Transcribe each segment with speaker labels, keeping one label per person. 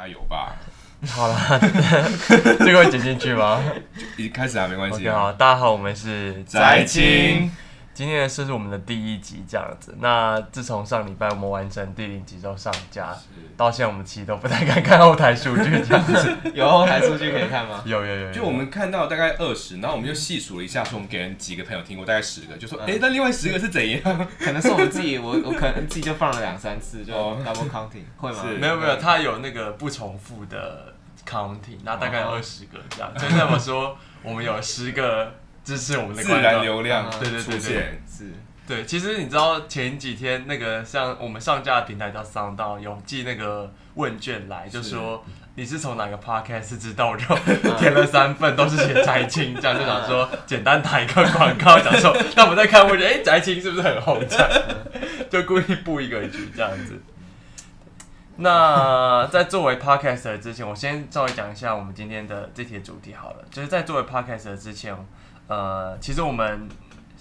Speaker 1: 加油吧！
Speaker 2: 好了，这个会剪进去吗？
Speaker 1: 已经开始啊，没关
Speaker 2: 系。好，大家好，我们是
Speaker 1: 宅青。
Speaker 2: 今天是是我们的第一集，这样子。那自从上礼拜我们完成第零集之后上架，到现在我们其实都不太敢看后台数据，这样子。
Speaker 3: 有后台数据可以看吗？
Speaker 2: 有有有，有。
Speaker 1: 就我们看到大概二十，然后我们就细数了一下，说我们给人几个朋友听过，大概十个，就说，哎、嗯欸，那另外十个是怎样？
Speaker 3: 可能是我们自己，我我可能自己就放了两三次，就 double counting，会吗？
Speaker 2: 没有没有，它有那个不重复的 counting，那大概有二十个这样。就那么说，我们有十个支持我们的
Speaker 1: 自然流量，
Speaker 2: 对对对对，
Speaker 3: 是。
Speaker 2: 对，其实你知道前几天那个像我们上架的平台叫 SoundOn，有寄那个问卷来，就说你是从哪个 podcast 知道，然后 填了三份都是写宅青，这样就想说简单打一个广告，想说那我们在看问卷，哎，宅青是不是很红？这样 就故意布一个局这样子。那在作为 podcaster 之前，我先稍微讲一下我们今天的这题主题好了，就是在作为 podcaster 之前，呃，其实我们。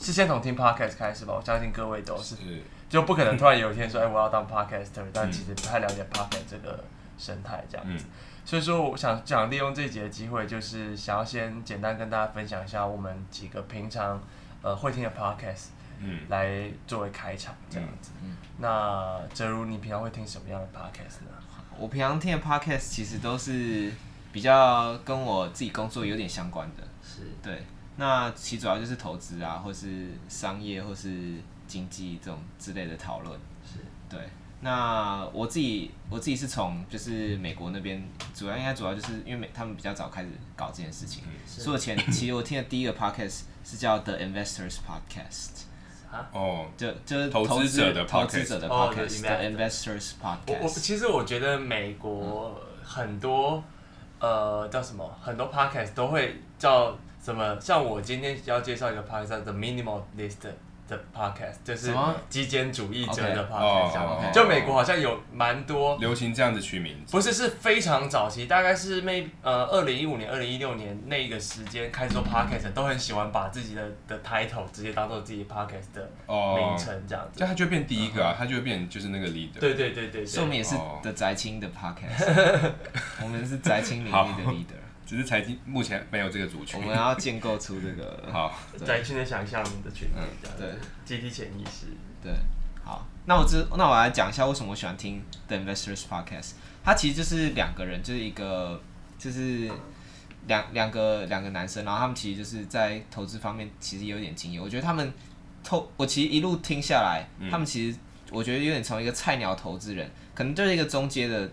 Speaker 2: 是先从听 podcast 开始吧，我相信各位都是，是就不可能突然有一天说，哎、欸，我要当 podcaster，但其实不太了解 podcast 这个生态这样子，嗯、所以说我想想利用这一集的机会，就是想要先简单跟大家分享一下我们几个平常呃会听的 podcast，嗯，来作为开场这样子。嗯嗯、那哲如，你平常会听什么样的 podcast 呢？
Speaker 3: 我平常听的 podcast 其实都是比较跟我自己工作有点相关的，是对。那其主要就是投资啊，或是商业，或是经济这种之类的讨论。是对。那我自己我自己是从就是美国那边，主要应该主要就是因为美他们比较早开始搞这件事情。是所以我前 其实我听的第一个 podcast 是叫 The Investors Podcast。啊？哦，就就是
Speaker 1: 投资者的
Speaker 3: 投资者的 podcast，The Investors Podcast。
Speaker 2: 我我其实我觉得美国很多、嗯、呃叫什么，很多 podcast 都会叫。什么？像我今天要介绍一个 podcast，The Minimalist 的 podcast，就是极简主义者的 podcast。就美国好像有蛮多
Speaker 1: 流行这样子取名，
Speaker 2: 不是，是非常早期，大概是 maybe 呃二零一五年、二零一六年那一个时间开始做 podcast，都很喜欢把自己的的 title 直接当做自己 podcast 的名称这样子。
Speaker 1: 这样他就会变第一个啊，他就会变就是那个 leader。
Speaker 2: 对对对对，
Speaker 3: 所以我们也是的宅青的 podcast，我们是宅青领域的 leader。
Speaker 1: 只是财经目前没有这个族群，
Speaker 3: 我们要建构出这个
Speaker 1: 好。
Speaker 2: 宅青的想象的群体，嗯，对，集体潜意识，
Speaker 3: 对，好，那我知，那我来讲一下为什么我喜欢听 The Investors Podcast。它其实就是两个人，就是一个就是两两个两个男生，然后他们其实就是在投资方面其实有点经验。我觉得他们投，我其实一路听下来，嗯、他们其实我觉得有点从一个菜鸟投资人，可能就是一个中阶的，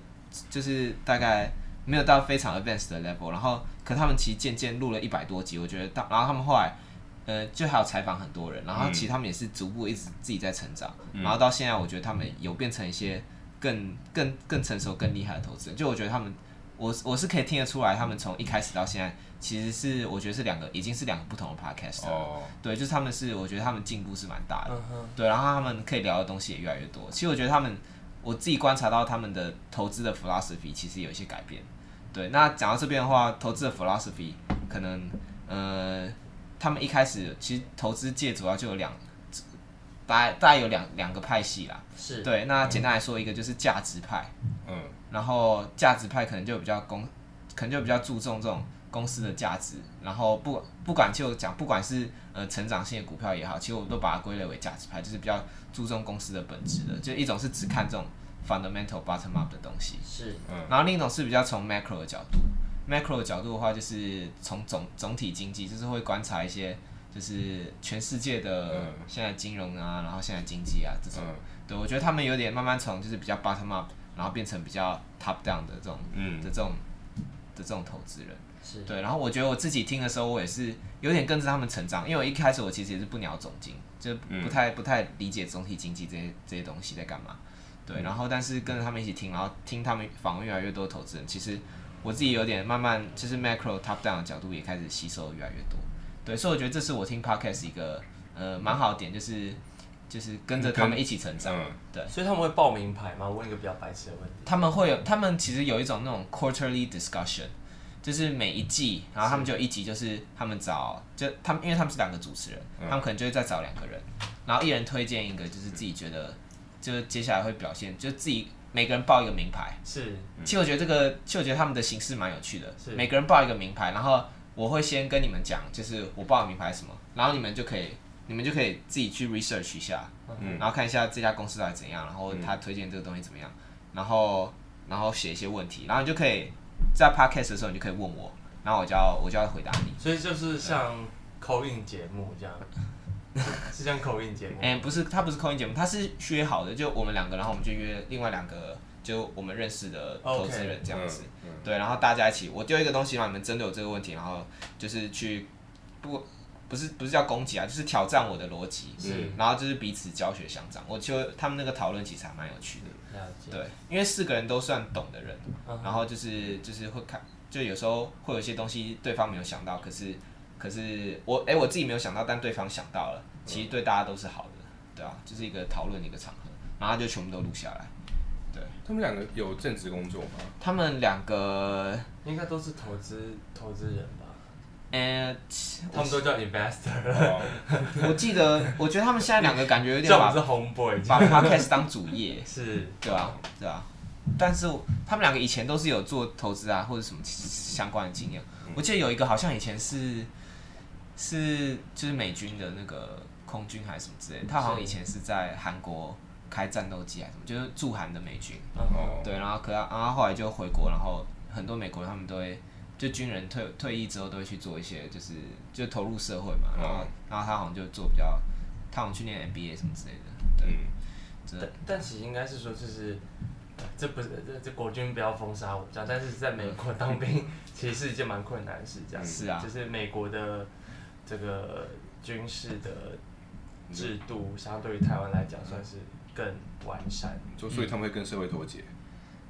Speaker 3: 就是大概。没有到非常 advanced 的 level，然后可他们其实渐渐录了一百多集，我觉得到，然后他们后来，呃，就还有采访很多人，然后其实他们也是逐步一直自己在成长，嗯、然后到现在，我觉得他们有变成一些更更更成熟、更厉害的投资人。就我觉得他们，我我是可以听得出来，他们从一开始到现在，其实是我觉得是两个，已经是两个不同的 podcast。哦。对，就是他们是，我觉得他们进步是蛮大的。嗯、对，然后他们可以聊的东西也越来越多。其实我觉得他们，我自己观察到他们的投资的 philosophy 其实有一些改变。对，那讲到这边的话，投资的 philosophy 可能，呃，他们一开始其实投资界主要就有两，大概大概有两两个派系啦。是。对，那简单来说，一个就是价值派。嗯。然后价值派可能就比较公，可能就比较注重这种公司的价值。然后不不管就讲，不管是呃成长性的股票也好，其实我都把它归类为价值派，就是比较注重公司的本质的。就一种是只看这种。fundamental bottom up 的东西是，嗯，然后另一种是比较从 macro 的角度，macro 的角度的话，就是从总总体经济，就是会观察一些，就是全世界的现在金融啊，然后现在经济啊这种，对，我觉得他们有点慢慢从就是比较 bottom up，然后变成比较 top down 的这种，嗯，的这种的这种投资人，是对，然后我觉得我自己听的时候，我也是有点跟着他们成长，因为我一开始我其实也是不鸟总经，就不太不太理解总体经济这些这些东西在干嘛。对，然后但是跟着他们一起听，然后听他们访问越来越多投资人，其实我自己有点慢慢就是 macro top down 的角度也开始吸收越来越多。对，所以我觉得这是我听 podcast 一个呃蛮好的点，就是就是跟着他们一起成长。嗯、对，
Speaker 2: 所以他们会报名牌吗？问一个比较白痴的问题。
Speaker 3: 他们会有，他们其实有一种那种 quarterly discussion，就是每一季，然后他们就一集就是他们找就他们，因为他们是两个主持人，嗯、他们可能就会再找两个人，然后一人推荐一个，就是自己觉得。就是接下来会表现，就自己每个人报一个名牌。
Speaker 2: 是，
Speaker 3: 其实我觉得这个，其实我觉得他们的形式蛮有趣的。
Speaker 2: 是，
Speaker 3: 每个人报一个名牌，然后我会先跟你们讲，就是我报的名牌是什么，然后你们就可以，你们就可以自己去 research 一下，嗯，然后看一下这家公司到底怎样，然后他推荐这个东西怎么样，然后然后写一些问题，然后你就可以在 podcast 的时候你就可以问我，然后我就要我就要回答你。
Speaker 2: 所以就是像 call in 节目这样。是像口音节目？
Speaker 3: 哎、欸，不是，他不是口音节目，他是约好的，就我们两个，然后我们就约另外两个，就我们认识的投资人这样子。对，然后大家一起，我丢一个东西让你们针对我这个问题，然后就是去不不是不是叫攻击啊，就是挑战我的逻辑。是。然后就是彼此教学相长，我觉得他们那个讨论其实还蛮有趣的。对，因为四个人都算懂的人，然后就是就是会看，就有时候会有一些东西对方没有想到，可是。可是我哎、欸，我自己没有想到，但对方想到了，其实对大家都是好的，对啊，就是一个讨论的一个场合，然后就全部都录下来。对，
Speaker 1: 他们两个有正职工作吗？
Speaker 3: 他们两个
Speaker 2: 应该都是投资投资人吧？
Speaker 3: 呃，
Speaker 2: 他们都叫 investor。
Speaker 3: 我记得，我觉得他们现在两个感觉有点把
Speaker 2: 是 homeboy，
Speaker 3: 把 podcast 当主业，
Speaker 2: 是，
Speaker 3: 对啊，对啊。但是他们两个以前都是有做投资啊，或者什么相关的经验。我记得有一个好像以前是。是就是美军的那个空军还是什么之类的，他好像以前是在韩国开战斗机还是什么，就是驻韩的美军。哦。对，然后可然后后来就回国，然后很多美国人他们都会，就军人退退役之后都会去做一些，就是就投入社会嘛。然后然后他好像就做比较，他好像去念 MBA 什么之类的。对。
Speaker 2: 但但其实应该是说就是，这不是这这国军不要封杀我这样，但是在美国当兵其实是一件蛮困难的事，这样。
Speaker 3: 是啊。
Speaker 2: 就是美国的。这个军事的制度相对于台湾来讲算是更完善，
Speaker 1: 就所以他们会跟社会脱节？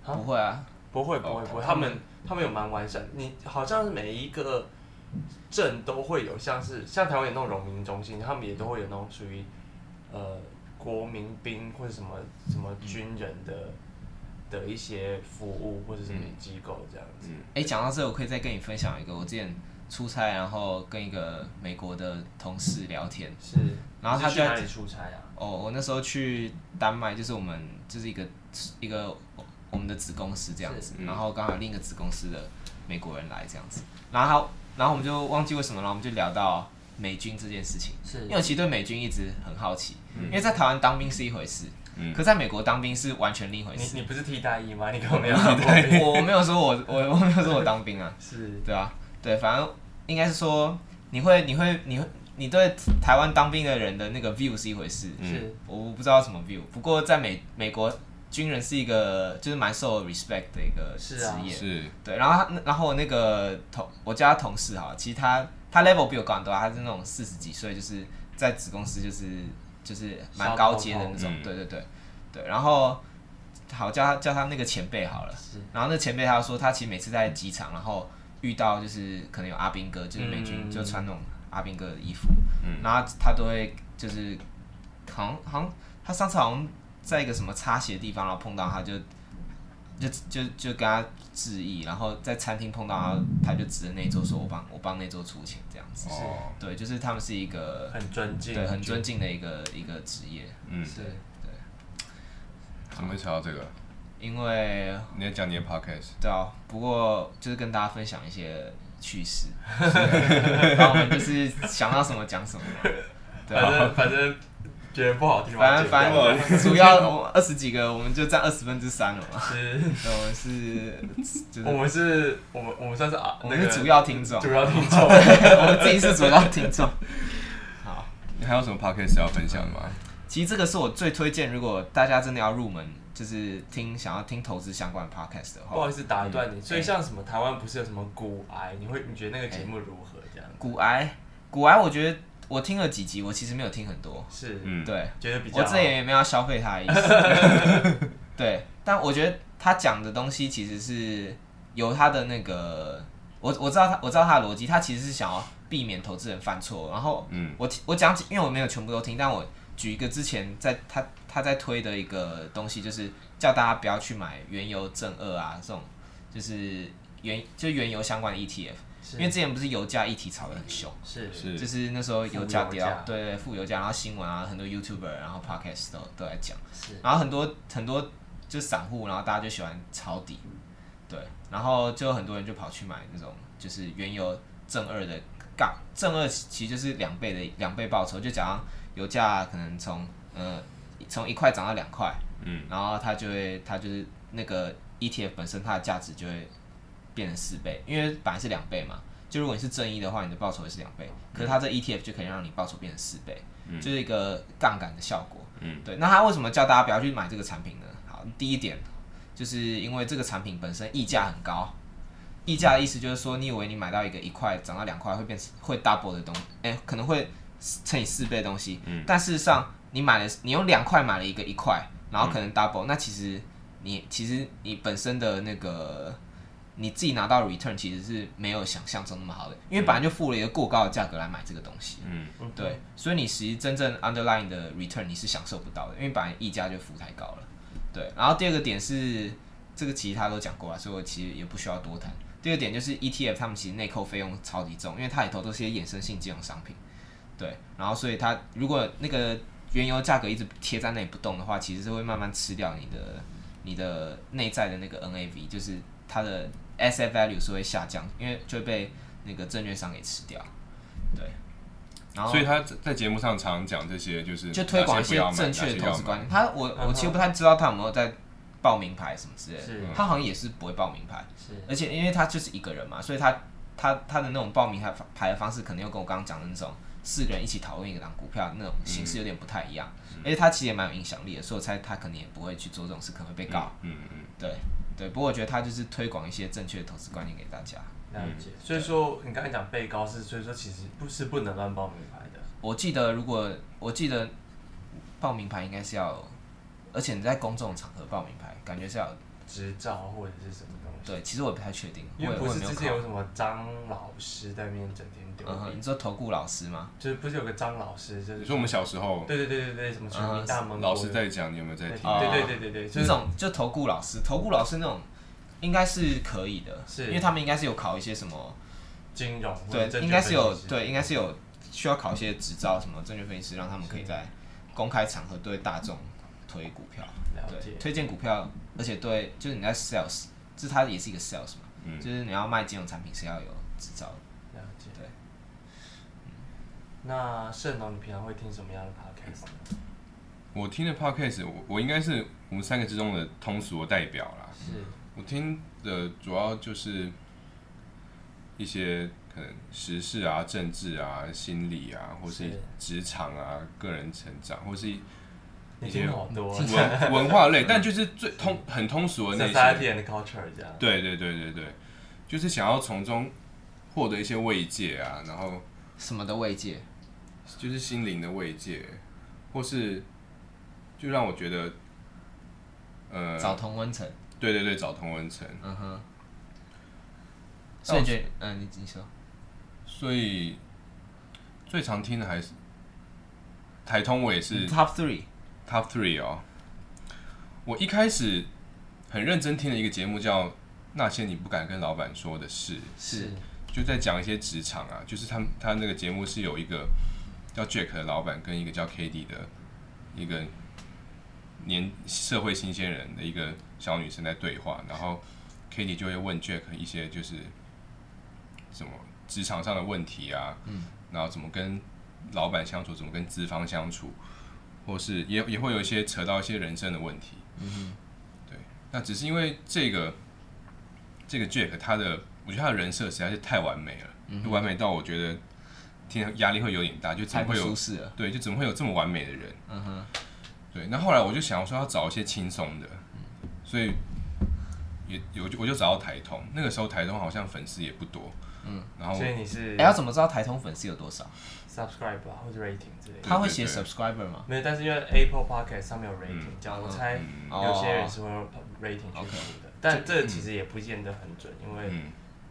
Speaker 3: 不会啊，
Speaker 2: 不会不会不会，他们他们有蛮完善。你好像是每一个镇都会有，像是像台湾有那种荣民中心，他们也都会有那种属于呃国民兵或者什么什么军人的的一些服务或者什么机构这样子。
Speaker 3: 哎，讲到这，我可以再跟你分享一个，我之前。出差，然后跟一个美国的同事聊天。
Speaker 2: 是。
Speaker 3: 然后他
Speaker 2: 去哪里出差啊？
Speaker 3: 哦，我那时候去丹麦，就是我们就是一个一个我们的子公司这样子。然后刚好另一个子公司的美国人来这样子。然后，然后我们就忘记为什么，然后我们就聊到美军这件事情。是。因为我其实对美军一直很好奇，因为在台湾当兵是一回事，嗯。可在美国当兵是完全另一回事。
Speaker 2: 你你不是替代役吗？你跟我没有。对。
Speaker 3: 我没有说我我我没有说我当兵啊。
Speaker 2: 是。
Speaker 3: 对啊。对，反正应该是说，你会，你会，你会，你对台湾当兵的人的那个 view 是一回事，
Speaker 2: 是，
Speaker 3: 我不知道什么 view。不过在美美国，军人是一个就是蛮受 respect 的一个职业，
Speaker 1: 是，
Speaker 3: 对。然后他，然后我那个同我叫他同事哈，其实他他 level 比我高很多，他是那种四十几岁，就是在子公司就是就是蛮高阶的那种，对对对。对。然后好叫他叫他那个前辈好了，然后那前辈他说他其实每次在机场，然后。遇到就是可能有阿兵哥，就是美军就穿那种阿兵哥的衣服，嗯、然后他都会就是好像好像他上次好像在一个什么擦鞋的地方，然后碰到他就就就就跟他致意，然后在餐厅碰到他，他就指着那桌说：“我帮我帮那桌出钱。”这样子，是对，就是他们是一个
Speaker 2: 很尊敬，
Speaker 3: 对，很尊敬的一个一个职业，
Speaker 1: 嗯，
Speaker 2: 是，
Speaker 3: 对。
Speaker 1: 怎么会查到这个？
Speaker 3: 因为
Speaker 1: 你在讲你的 podcast，
Speaker 3: 对啊，不过就是跟大家分享一些趣事，然后我们就是想到什么讲什么，
Speaker 2: 对啊，反正觉得不好听，
Speaker 3: 反正反正 主要我二十几个，我们就占二十分之三了嘛，是，我们是，
Speaker 2: 我们是，我们我们算是啊，
Speaker 3: 我们是主要听众，
Speaker 2: 主要听众，
Speaker 3: 我们自己是主要听众。好，
Speaker 1: 你还有什么 podcast 要分享的吗？
Speaker 3: 其实这个是我最推荐，如果大家真的要入门。就是听想要听投资相关的 podcast 的话，
Speaker 2: 不好意思打断你。所以像什么台湾不是有什么股癌？你会你觉得那个节目如何？这样
Speaker 3: 股癌，股癌，我觉得我听了几集，我其实没有听很多。
Speaker 2: 是，
Speaker 3: 嗯，对，
Speaker 2: 觉得比较。
Speaker 3: 我这也没有要消费他的意思。对，但我觉得他讲的东西其实是有他的那个，我我知道他我知道他的逻辑，他其实是想要避免投资人犯错。然后，嗯，我我讲，因为我没有全部都听，但我举一个之前在他。他在推的一个东西，就是叫大家不要去买原油正二啊，这种就是原就原油相关的 ETF，因为之前不是油价议题炒得很凶，
Speaker 2: 是
Speaker 3: 是，就是那时候油价跌到，对对，负油价，然后新闻啊，很多 YouTuber 然后 Podcast 都都在讲，然后很多很多就散户，然后大家就喜欢抄底，对，然后就很多人就跑去买那种就是原油正二的杠，正二其实就是两倍的两倍报酬，就假如油价可能从呃从一块涨到两块，嗯，然后它就会它就是那个 ETF 本身它的价值就会变成四倍，因为本来是两倍嘛，就如果你是正一的话，你的报酬也是两倍，可是它这 ETF 就可以让你报酬变成四倍，嗯，就是一个杠杆的效果。嗯，对，那他为什么叫大家不要去买这个产品呢？好，第一点就是因为这个产品本身溢价很高，溢价的意思就是说，你以为你买到一个一块涨到两块会变成会 double 的东西，哎，可能会乘以四倍的东西，嗯，但事实上你买了，你用两块买了一个一块，然后可能 double，嗯，那其实你其实你本身的那个。你自己拿到 return 其实是没有想象中那么好的，因为本来就付了一个过高的价格来买这个东西，嗯，对，所以你实际真正 underlying 的 return 你是享受不到的，因为本来溢价就付太高了，对。然后第二个点是，这个其实他都讲过了，所以我其实也不需要多谈。第二点就是 ETF 他们其实内扣费用超级重，因为它里头都是些衍生性金融商品，对。然后所以它如果那个原油价格一直贴在那里不动的话，其实是会慢慢吃掉你的你的内在的那个 NAV，就是它的。Asset value 是会下降，因为就会被那个证券商给吃掉，对。然后，
Speaker 1: 所以他在节目上常讲这些，就是
Speaker 3: 就推广一些正确的投资观念。他我我其实不太知道他有没有在报名牌什么之类的，他好像也是不会报名牌，是。而且因为他就是一个人嘛，所以他他他的那种报名牌牌的方式，可能又跟我刚刚讲的那种四个人一起讨论一个档股票那种形式有点不太一样。嗯、而且他其实也蛮有影响力的，所以我猜他可能也不会去做这种事，可能会被告。嗯嗯，嗯对。对，不过我觉得他就是推广一些正确的投资观念给大家。
Speaker 2: 了解。所以说，你刚才讲被告是，所以说其实不是不能乱报名牌的。
Speaker 3: 我记得，如果我记得报名牌应该是要，而且你在公众场合报名牌，感觉是要
Speaker 2: 执照或者是什么
Speaker 3: 东西。对，其实我也不太确定，
Speaker 2: 因为不是之前有什么张老师在那边整天
Speaker 3: 你说投顾老师吗？
Speaker 2: 就是不是有个张老师？就是
Speaker 1: 你说我们小时候。
Speaker 2: 对对对对对，什么全民大闷锅。
Speaker 1: 老师在讲，你有没有在听？
Speaker 2: 对对对对对，
Speaker 3: 这种就投顾老师，投顾老师那种应该是可以的，是因为他们应该是有考一些什么
Speaker 2: 金融，
Speaker 3: 对，应该是有对，应该是有需要考一些执照，什么证券分析师，让他们可以在公开场合对大众推股票，对，推荐股票，而且对，就是你在 sales。这它也是一个 sales 嘛，嗯、就是你要卖金融产品是要有执照的。
Speaker 2: 那盛龙，你平常会听什么样的 podcast？
Speaker 1: 我听的 podcast，我我应该是我们三个之中的通俗的代表啦。是。我听的主要就是一些可能时事啊、政治啊、心理啊，或是职场啊、个人成长，或是。
Speaker 2: 一些文
Speaker 1: 文化类，但就是最通很通俗的那些。
Speaker 2: and culture 这样。
Speaker 1: 对对对对对，就是想要从中获得一些慰藉啊，然后
Speaker 3: 什么的慰藉，
Speaker 1: 就是心灵的慰藉，或是就让我觉得，呃，
Speaker 3: 找同温层。
Speaker 1: 对对对，找同温层。嗯哼。
Speaker 3: 所以觉得，嗯，你你说。
Speaker 1: 所以最常听的还是台通，我也是
Speaker 3: Top Three。
Speaker 1: Top three 哦，我一开始很认真听了一个节目，叫《那些你不敢跟老板说的事》，是就在讲一些职场啊，就是他他那个节目是有一个叫 Jack 的老板跟一个叫 Katie 的一个年社会新鲜人的一个小女生在对话，然后 Katie 就会问 Jack 一些就是什么职场上的问题啊，嗯，然后怎么跟老板相处，怎么跟资方相处。或是也也会有一些扯到一些人生的问题，嗯哼，对，那只是因为这个这个 Jack 他的，我觉得他的人设实在是太完美了，嗯、哼完美到我觉得听压力会有点大，就怎么会有对，就怎么会有这么完美的人，嗯哼，对，那后来我就想说要找一些轻松的，嗯、所以也有我就找到台通，那个时候台通好像粉丝也不多，嗯，然后
Speaker 2: 所以你是
Speaker 3: 哎、欸、要怎么知道台通粉丝有多少
Speaker 2: ？subscribe 啊，或者 rating 之类的。
Speaker 3: 他会写 subscriber 吗？
Speaker 2: 没有，但是因为 Apple Podcast 上面有 rating，这样我猜有些人是会用 rating 去投的。但这其实也不见得很准，因为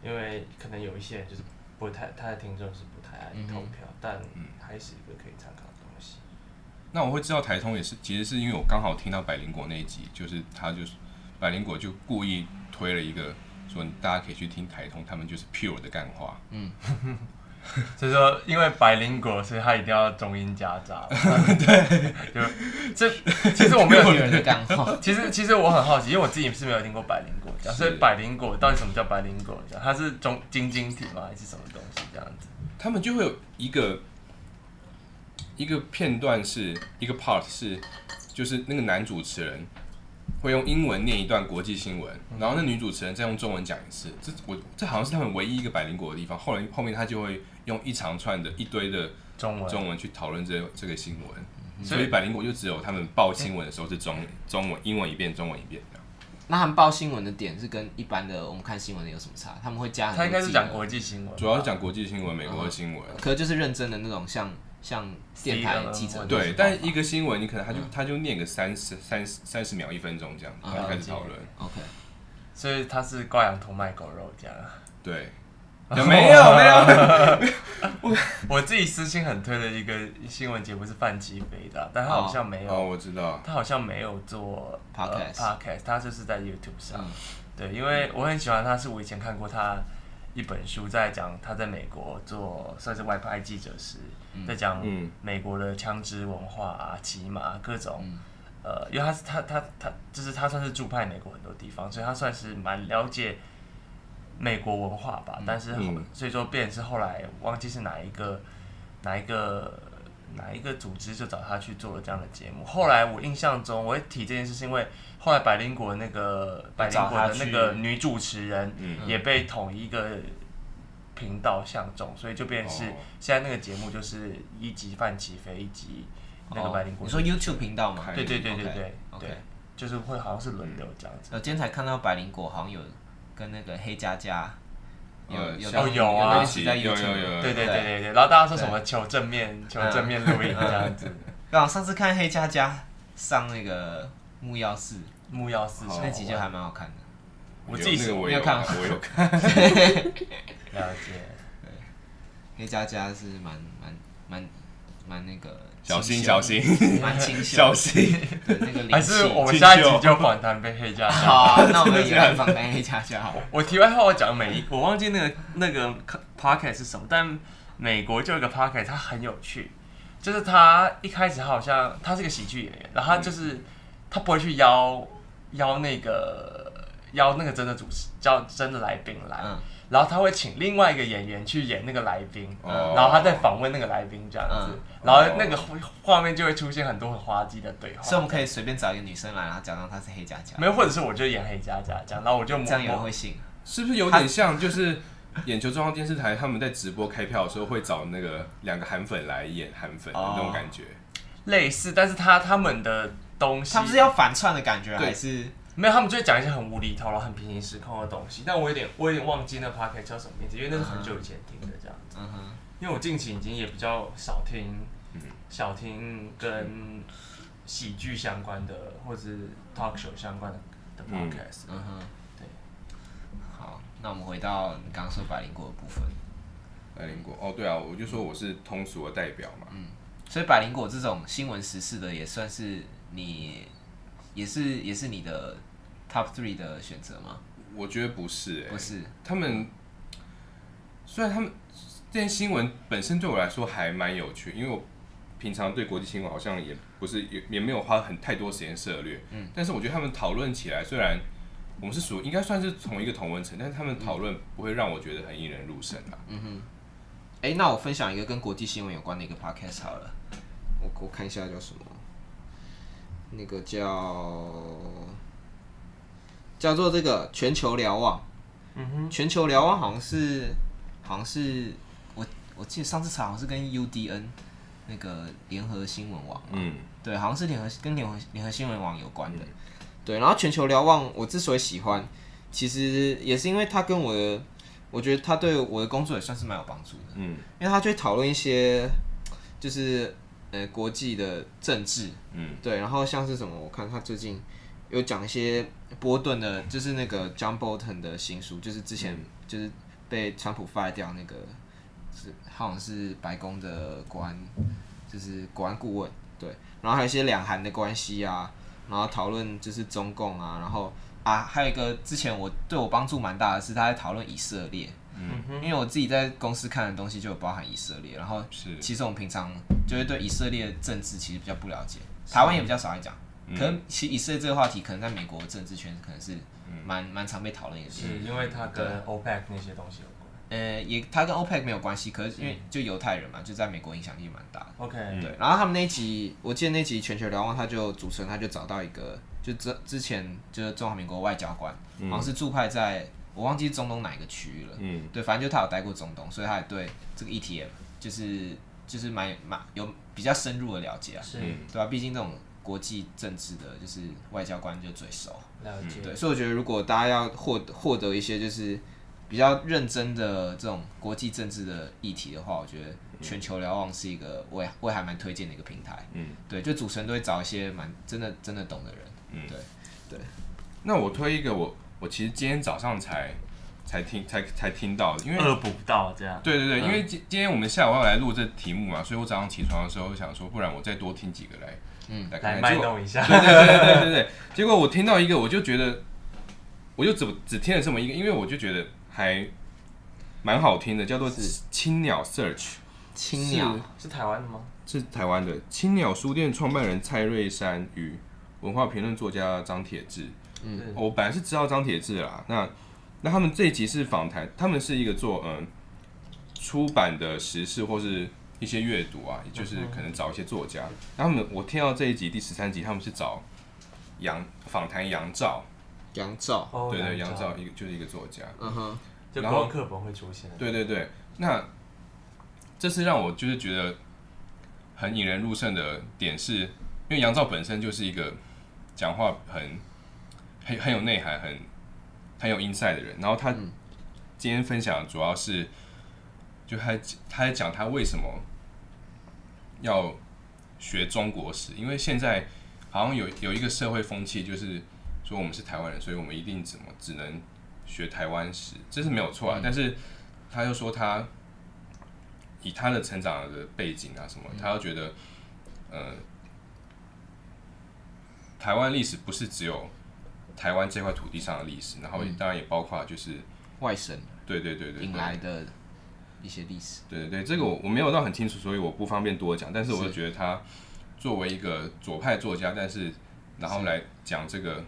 Speaker 2: 因为可能有一些人就是不太他的听众是不太爱投票，但还是一个可以参考的东西。
Speaker 1: 那我会知道台通也是，其实是因为我刚好听到百灵果那一集，就是他就是百灵果就故意推了一个说大家可以去听台通，他们就是 pure 的干话。嗯。
Speaker 2: 所 以说，因为百灵果，所以他一定要中英夹杂。对，就这其实我没有听人的干话。其实其实我很好奇，因为我自己是没有听过百灵果讲，所以百灵果到底什么叫百灵果讲？它是中晶晶体吗？还是什么东西这样子？
Speaker 1: 他们就会有一个一个片段是一个 part 是，就是那个男主持人。会用英文念一段国际新闻，然后那女主持人再用中文讲一次。这我这好像是他们唯一一个百灵果的地方。后来后面他就会用一长串的一堆的中文中文去讨论这这个新闻，嗯、所以百灵果就只有他们报新闻的时候是中中文英文一遍，中文一遍。
Speaker 3: 那他们报新闻的点是跟一般的我们看新闻的有什么差？他们会加很多。
Speaker 2: 他应该是讲国际新闻，
Speaker 1: 主要是讲国际新闻，美国的新闻。
Speaker 3: 可是就是认真的那种像。像电台记者
Speaker 1: 对，但一个新闻你可能他就他就念个三十三三十秒一分钟这样，然后开始讨论。
Speaker 3: OK，
Speaker 2: 所以他是挂羊头卖狗肉这样。
Speaker 1: 对，有没有 没有。
Speaker 2: 我我自己私心很推的一个新闻节目是范吉飞的，但他好像没有。
Speaker 1: 哦，我知道。
Speaker 2: 他好像没有做 podcast，他就是在 YouTube 上。对，因为我很喜欢他，是我以前看过他。一本书在讲他在美国做算是外派记者时，嗯、在讲美国的枪支文化啊、骑马各种，嗯、呃，因为他是他他他就是他算是驻派美国很多地方，所以他算是蛮了解美国文化吧。嗯、但是，嗯、所以说，变成是后来忘记是哪一个哪一个哪一个组织就找他去做了这样的节目。后来我印象中，我会提这件事是因为。后来百灵国那个百灵国的那个女主持人也被同一个频道相中，所以就变成是现在那个节目就是一集范琪斐，一集那个百灵果。
Speaker 3: 你说 YouTube 频道吗？
Speaker 2: 对对对对对对，就是会好像是轮流这样子。
Speaker 3: 我今天才看到百灵国好像有跟那个黑佳佳
Speaker 2: 有有有啊，
Speaker 3: 一起在 YouTube，
Speaker 2: 对对对对对，然后大家说什么求正面求正面录音这样子。
Speaker 3: 刚好上次看黑佳佳上那个木曜四。
Speaker 2: 木曜四
Speaker 3: 那集就还蛮好看的，
Speaker 2: 我自己是
Speaker 1: 没有看，我有看。
Speaker 2: 了解，
Speaker 3: 对，黑佳佳是蛮蛮蛮蛮那个
Speaker 1: 小心小心，
Speaker 3: 蛮清秀，
Speaker 1: 小心。
Speaker 3: 对，那个
Speaker 2: 还是我们下一集就访谈被黑佳佳。
Speaker 3: 好，那我们也来访谈黑佳佳。
Speaker 2: 我题外话，我讲每一，我忘记那个那个 podcast 是什么，但美国就有一个 podcast，它很有趣，就是他一开始他好像他是个喜剧演员，然后他就是他不会去邀。邀那个邀那个真的主持，叫真的来宾来，嗯、然后他会请另外一个演员去演那个来宾，嗯、然后他在访问那个来宾这样子，嗯、然后那个画面就会出现很多很滑稽的对话。
Speaker 3: 所以我们可以随便找一个女生来，然后假装她是黑佳佳。
Speaker 2: 没有，或者是我就演黑佳佳这样，然后我就
Speaker 3: 这样有人会信？
Speaker 1: 是不是有点像就是眼球中央电视台他们在直播开票的时候会找那个两个韩粉来演韩粉的那种感觉？
Speaker 2: 哦、类似，但是他他们的。东西，
Speaker 3: 他们是要反串的感觉，还是
Speaker 2: 没有？他们就会讲一些很无厘头、然后很平行时空的东西。但我有点，我有点忘记那 p o c k e t 叫什么名字，因为那是很久以前听的这样子。嗯哼。因为我近期已经也比较少听，少听跟喜剧相关的，或者是 talk show 相关的的 podcast。嗯哼。对。
Speaker 3: 好，那我们回到你刚刚说百灵果的部分。
Speaker 1: 百灵果，哦，对啊，我就说我是通俗的代表嘛。嗯。
Speaker 3: 所以百灵果这种新闻时事的也算是。你也是也是你的 top three 的选择吗？
Speaker 1: 我觉得不是、欸，
Speaker 3: 不是。
Speaker 1: 他们虽然他们这些新闻本身对我来说还蛮有趣，因为我平常对国际新闻好像也不是也也没有花很太多时间涉略。嗯。但是我觉得他们讨论起来，虽然我们是属于应该算是同一个同文层，但是他们讨论不会让我觉得很引人入胜啊。嗯哼。
Speaker 3: 哎、欸，那我分享一个跟国际新闻有关的一个 podcast 好了，我我看一下叫什么。那个叫叫做这个全球瞭望，嗯哼，全球瞭望好像是好像是我我记得上次查好像是跟 UDN 那个联合新闻网，嗯，对，好像是联合跟联合联合新闻网有关的，嗯、对。然后全球瞭望我之所以喜欢，其实也是因为它跟我的，我觉得它对我的工作也算是蛮有帮助的，嗯，因为他就会讨论一些就是。呃，国际的政治，嗯，对，然后像是什么，我看他最近有讲一些波顿的，就是那个 John Bolton 的新书，就是之前就是被川普 fire 掉那个，是好像是白宫的国安，就是国安顾问，对，然后还有一些两韩的关系啊，然后讨论就是中共啊，然后啊，还有一个之前我对我帮助蛮大的是他在讨论以色列，嗯，因为我自己在公司看的东西就有包含以色列，然后是。其实我们平常就会对以色列政治其实比较不了解，台湾也比较少来讲。可能其实以色列这个话题，可能在美国政治圈可能是蛮蛮常被讨论一个事，
Speaker 2: 是因为它跟 OPEC 那些东西有关。
Speaker 3: 呃，也它跟 OPEC 没有关系，可是因为就犹太人嘛，就在美国影响力蛮大的。
Speaker 2: OK，
Speaker 3: 对。然后他们那集，我记得那集全球瞭望，他就主持人他就找到一个，就之之前就是中华民国外交官，好像是驻派在，我忘记中东哪一个区域了。嗯。对，反正就他有待过中东，所以他也对这个 ETM 就是就是蛮蛮有比较深入的了解啊。
Speaker 2: 是。
Speaker 3: 对吧？毕竟这种国际政治的，就是外交官就最熟。
Speaker 2: 了解。
Speaker 3: 对，所以我觉得如果大家要获获得一些就是。比较认真的这种国际政治的议题的话，我觉得全球瞭望是一个我也我也还蛮推荐的一个平台。嗯，对，就主持人都会找一些蛮真的真的懂的人。嗯，对对。
Speaker 1: 那我推一个我我其实今天早上才才听才才听到的，因为
Speaker 2: 恶补不到这样。
Speaker 1: 对对对，嗯、因为今今天我们下午要来录这题目嘛，所以我早上起床的时候想说，不然我再多听几个来，
Speaker 2: 嗯，来看看。来脉动一下。
Speaker 1: 对对对对对对对。结果我听到一个，我就觉得，我就只只听了这么一个，因为我就觉得。还蛮好听的，叫做青鸟 Search。
Speaker 3: 青鸟
Speaker 2: 是，是台湾的吗？
Speaker 1: 是台湾的青鸟书店创办人蔡瑞山与文化评论作家张铁志。嗯，我本来是知道张铁志啦。那那他们这一集是访谈，他们是一个做嗯出版的时事或是一些阅读啊，也就是可能找一些作家。然后他们我听到这一集第十三集，他们是找杨访谈杨照。
Speaker 3: 杨照，
Speaker 1: 对对，杨照一个就是一个作家，
Speaker 3: 嗯哼，
Speaker 2: 就课本会出现。
Speaker 1: 对对对，那这是让我就是觉得很引人入胜的点，是因为杨照本身就是一个讲话很很很有内涵、很很有 insight 的人。然后他今天分享的主要是，就他他在讲他为什么要学中国史，因为现在好像有有一个社会风气就是。说我们是台湾人，所以我们一定怎么只能学台湾史，这是没有错啊。嗯、但是他又说他以他的成长的背景啊什么，嗯、他又觉得呃，台湾历史不是只有台湾这块土地上的历史，然后当然也包括就是
Speaker 3: 外省
Speaker 1: 对对对对
Speaker 3: 引来的一些历史。
Speaker 1: 对对对，这个我我没有到很清楚，所以我不方便多讲。但是我就觉得他作为一个左派作家，但是然后来讲这个。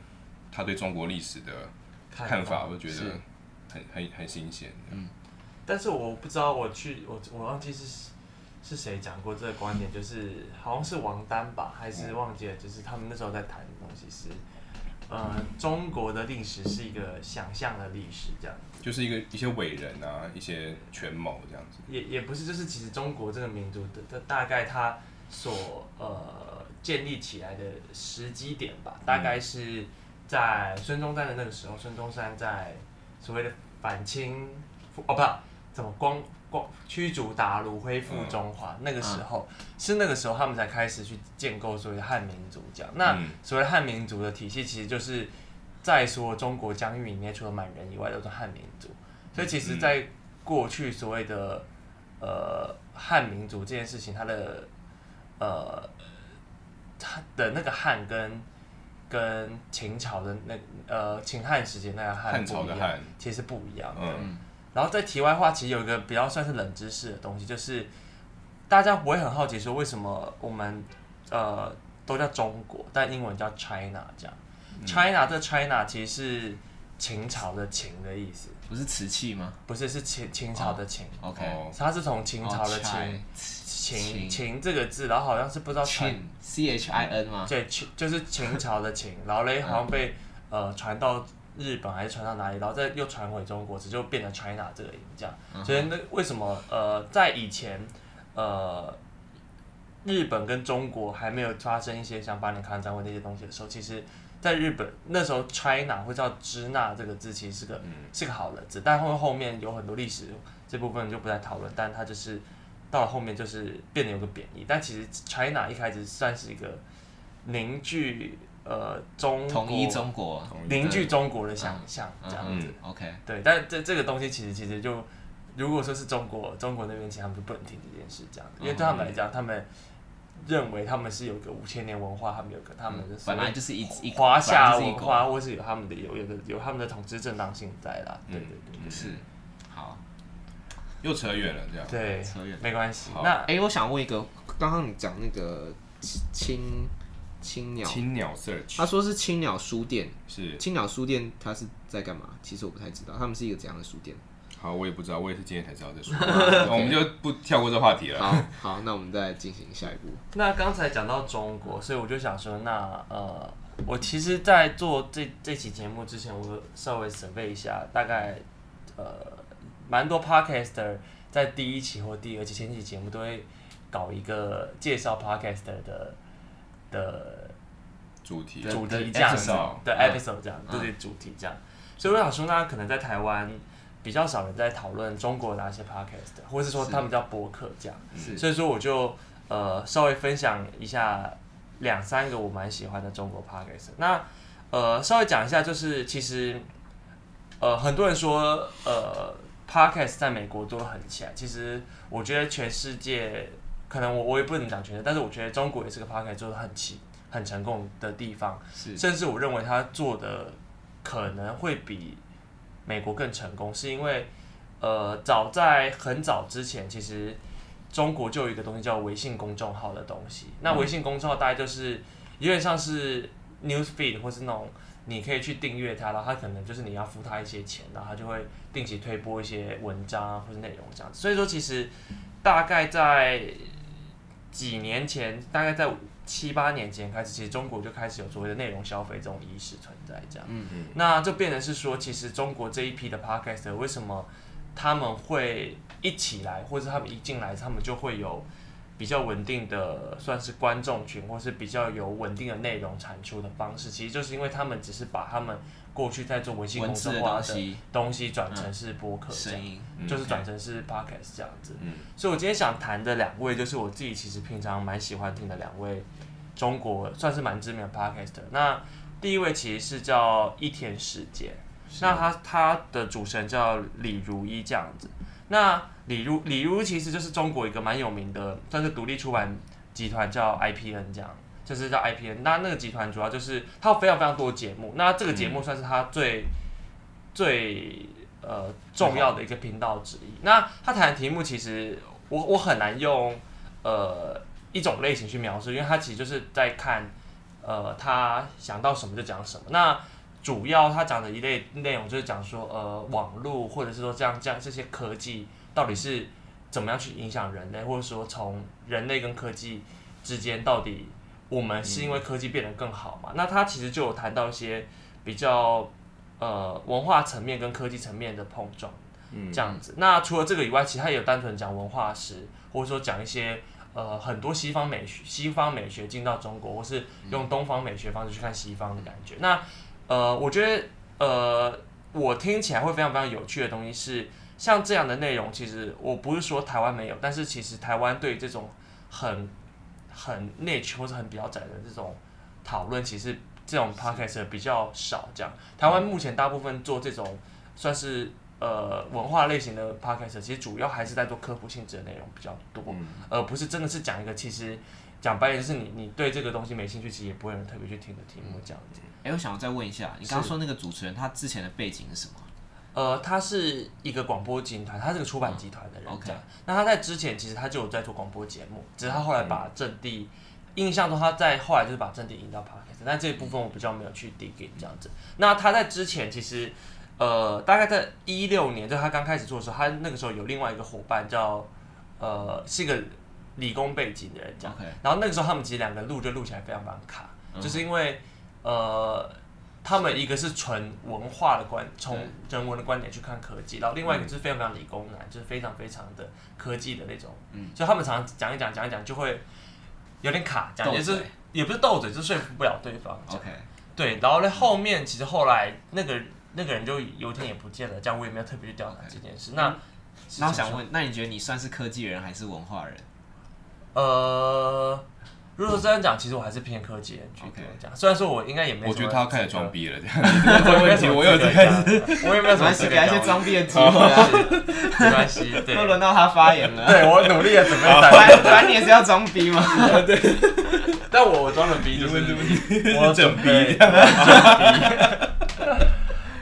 Speaker 1: 他对中国历史的看法，我觉得很很很新鲜。嗯，
Speaker 2: 但是我不知道，我去我我忘记是是谁讲过这个观点，就是好像是王丹吧，还是忘记了？就是他们那时候在谈的东西是，呃，中国的历史是一个想象的历史，这样
Speaker 1: 就是一个一些伟人啊，一些权谋这样子。
Speaker 2: 也也不是，就是其实中国这个民族的的大概它所呃建立起来的时机点吧，大概是。在孙中山的那个时候，孙中山在所谓的反清哦，不，怎么光光驱逐鞑虏，恢复中华？嗯、那个时候、嗯、是那个时候，他们才开始去建构所谓的汉民族这样。那所谓汉民族的体系，其实就是在所有中国疆域里面，除了满人以外，都是汉民族。所以，其实，在过去所谓的呃汉民族这件事情，它的呃它的那个汉跟。跟秦朝的那呃秦汉时期那个汉不一样，其实不一样。嗯，然后在题外话，其实有一个比较算是冷知识的东西，就是大家不会很好奇说为什么我们呃都叫中国，但英文叫 China 这样。嗯、China 这 China 其实是秦朝的秦的意思，
Speaker 3: 不是瓷器吗？
Speaker 2: 不是，是秦秦朝的秦。
Speaker 3: Oh, OK，
Speaker 2: 它是从秦朝的秦。Oh, 秦秦这个字，然后好像是不知道传
Speaker 3: C H I N 吗？
Speaker 2: 对，就是秦朝的秦，然后嘞好像被呃传到日本还是传到哪里，然后再又传回中国，只就变成 China 这个音这样。所以那为什么呃在以前呃日本跟中国还没有发生一些像八年抗战或那些东西的时候，其实在日本那时候 China 会叫支那这个字，其实是个、嗯、是个好的字，但后后面有很多历史这部分就不再讨论，但它就是。到了后面就是变得有个贬义，但其实 China 一开始算是一个凝聚呃中
Speaker 3: 统一中国
Speaker 2: 凝聚中国的想象这样子。
Speaker 3: OK，
Speaker 2: 对，但这这个东西其实其实就如果说是中国中国那边，其实他们就不能听这件事这样子，因为对他们来讲，他们认为他们是有个五千年文化，他们有个他们的
Speaker 3: 本来就是一一
Speaker 2: 华夏文化，或是有他们的有有的有他们的统治正当性在啦。对对对，
Speaker 3: 是好。
Speaker 1: 又扯远了，这样。
Speaker 2: 对，
Speaker 3: 扯
Speaker 2: 远没关
Speaker 3: 系。
Speaker 2: 那
Speaker 3: 哎、欸，我想问一个，刚刚你讲那个青青鸟，
Speaker 1: 青鸟 search，
Speaker 3: 他说是青鸟书店，
Speaker 1: 是
Speaker 3: 青鸟书店，它是在干嘛？其实我不太知道，他们是一个怎样的书店？
Speaker 1: 好，我也不知道，我也是今天才知道这书。我们就不跳过这话题了。
Speaker 3: 好，好，那我们再进行下一步。
Speaker 2: 那刚才讲到中国，所以我就想说，那呃，我其实，在做这这期节目之前，我稍微准备一下，大概呃，蛮多 podcaster 在第一期或第二期前几期节目都会搞一个介绍 podcaster 的的
Speaker 1: 主题。
Speaker 2: 主题这样子，对 episode 这样，
Speaker 3: 对、
Speaker 2: 对主题这样。所以我想说，那可能在台湾。比较少人在讨论中国的那些 podcast，或者是说他们叫播客这样，所以说我就呃稍微分享一下两三个我蛮喜欢的中国 podcast。那呃稍微讲一下，就是其实呃很多人说呃 podcast 在美国都很起来，其实我觉得全世界可能我我也不能讲全世界，但是我觉得中国也是个 podcast 做的很起很成功的地方，甚至我认为他做的可能会比。美国更成功，是因为，呃，早在很早之前，其实中国就有一个东西叫微信公众号的东西。那微信公众号大概就是有点像是 news feed 或是那种你可以去订阅它，然后它可能就是你要付它一些钱，然后它就会定期推播一些文章或是内容这样子。所以说，其实大概在几年前，大概在。七八年前开始，其实中国就开始有所谓的内容消费这种意识存在，这样，嗯嗯，那就变成是说，其实中国这一批的 Podcaster 为什么他们会一起来，或者他们一进来，他们就会有比较稳定的算是观众群，或是比较有稳定的内容产出的方式，其实就是因为他们只是把他们过去在做微信公众号的东西。转成是播客声音，就是转成是 Podcast 这样子。嗯，所以我今天想谈的两位，就是我自己其实平常蛮喜欢听的两位。中国算是蛮知名的 podcaster，那第一位其实是叫一天世界，那他他的主持人叫李如一这样子，那李如李如其实就是中国一个蛮有名的，算是独立出版集团叫 IPN 这样，就是叫 IPN，那那个集团主要就是它有非常非常多节目，那这个节目算是它最、嗯、最呃重要的一个频道之一，那他谈的题目其实我我很难用呃。一种类型去描述，因为他其实就是在看，呃，他想到什么就讲什么。那主要他讲的一类内容就是讲说，呃，网络或者是说这样这样这些科技到底是怎么样去影响人类，或者说从人类跟科技之间到底我们是因为科技变得更好嘛？嗯、那他其实就有谈到一些比较呃文化层面跟科技层面的碰撞，嗯，这样子。那除了这个以外，其实他也有单纯讲文化史，或者说讲一些。呃，很多西方美学，西方美学进到中国，或是用东方美学方式去看西方的感觉。嗯、那呃，我觉得呃，我听起来会非常非常有趣的东西是，像这样的内容，其实我不是说台湾没有，但是其实台湾对这种很很 niche 或者很比较窄的这种讨论，其实这种 podcast 比较少。这样，台湾目前大部分做这种算是。呃，文化类型的 podcast 其实主要还是在做科普性质的内容比较多，嗯、而不是真的是讲一个其实讲白点就是你你对这个东西没兴趣，其实也不会有人特别去听的题目这样子。
Speaker 3: 哎、欸，我想再问一下，你刚刚说那个主持人他之前的背景是什么？
Speaker 2: 呃，他是一个广播集团，他是个出版集团的人。OK，、嗯、那他在之前其实他就有在做广播节目，只是他后来把阵地，嗯、印象中他在后来就是把阵地引到 podcast，但这一部分我比较没有去 dig in 这样子。那他在之前其实。呃，大概在一六年，就他刚开始做的时候，他那个时候有另外一个伙伴叫，呃，是一个理工背景的人这样。Okay. 然后那个时候他们其实两个录就录起来非常非常卡，嗯、就是因为呃，他们一个是纯文化的观，从人文的观点去看科技，然后另外一个是非常非常理工男，就是非常非常的科技的那种。嗯。所以他们常常讲一讲讲一讲就会有点卡，讲也是也不是斗嘴，就是说服不了对方。OK。对，然后呢，后面其实后来那个。那个人就有一天也不见了，这样我也没有特别去调查这件事。那
Speaker 3: 那我想问，那你觉得你算是科技人还是文化人？
Speaker 2: 呃，如果这样讲，其实我还是偏科技人居多。这样，虽然说我应该也没，
Speaker 1: 我觉得他要开始装逼了。这样，这个问题我有在开始，
Speaker 2: 我也没有什么 给他一些装逼的机会啊。没关系，对，
Speaker 3: 都轮到他发言了。
Speaker 2: 对，我努力的准备。
Speaker 3: 反反你也是要装逼嘛？
Speaker 2: 对。但我我装的逼就是
Speaker 1: 我整逼。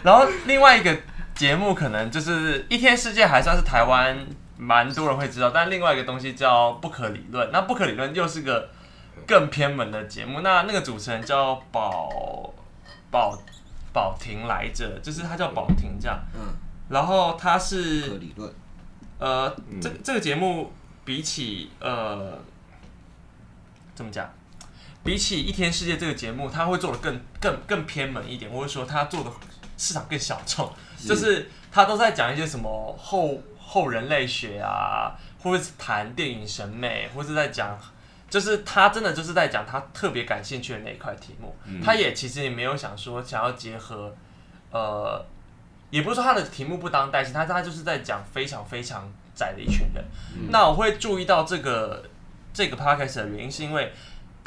Speaker 2: 然后另外一个节目可能就是《一天世界》，还算是台湾蛮多人会知道。但另外一个东西叫不可理论，那不可理论又是个更偏门的节目。那那个主持人叫宝宝宝婷来着，就是他叫宝婷这样。嗯。然后他是
Speaker 3: 理论。
Speaker 2: 呃，这这个节目比起呃，怎么讲？比起一天世界这个节目，他会做的更更更偏门一点，或者说他做的市场更小众，是就是他都在讲一些什么后后人类学啊，或者是谈电影审美，或者是在讲，就是他真的就是在讲他特别感兴趣的那一块题目。嗯、他也其实也没有想说想要结合，呃，也不是说他的题目不当代性，他他就是在讲非常非常窄的一群人。嗯、那我会注意到这个这个 podcast 的原因，是因为。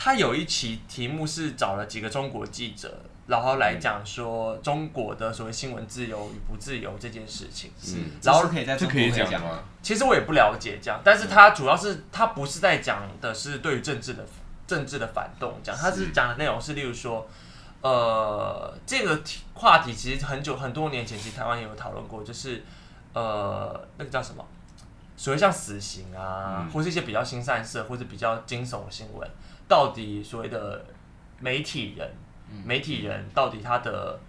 Speaker 2: 他有一期题目是找了几个中国记者，然后来讲说中国的所谓新闻自由与不自由这件事情。
Speaker 3: 嗯，然后可以在这可以讲吗？
Speaker 2: 其实我也不了解这样，但是他主要是他不是在讲的是对于政治的政治的反动，讲他是讲的内容是例如说，呃，这个话题其实很久很多年前其实台湾也有讨论过，就是呃那个叫什么，所谓像死刑啊，嗯、或是一些比较新善色或者比较惊悚的新闻。到底所谓的媒体人，媒体人到底他的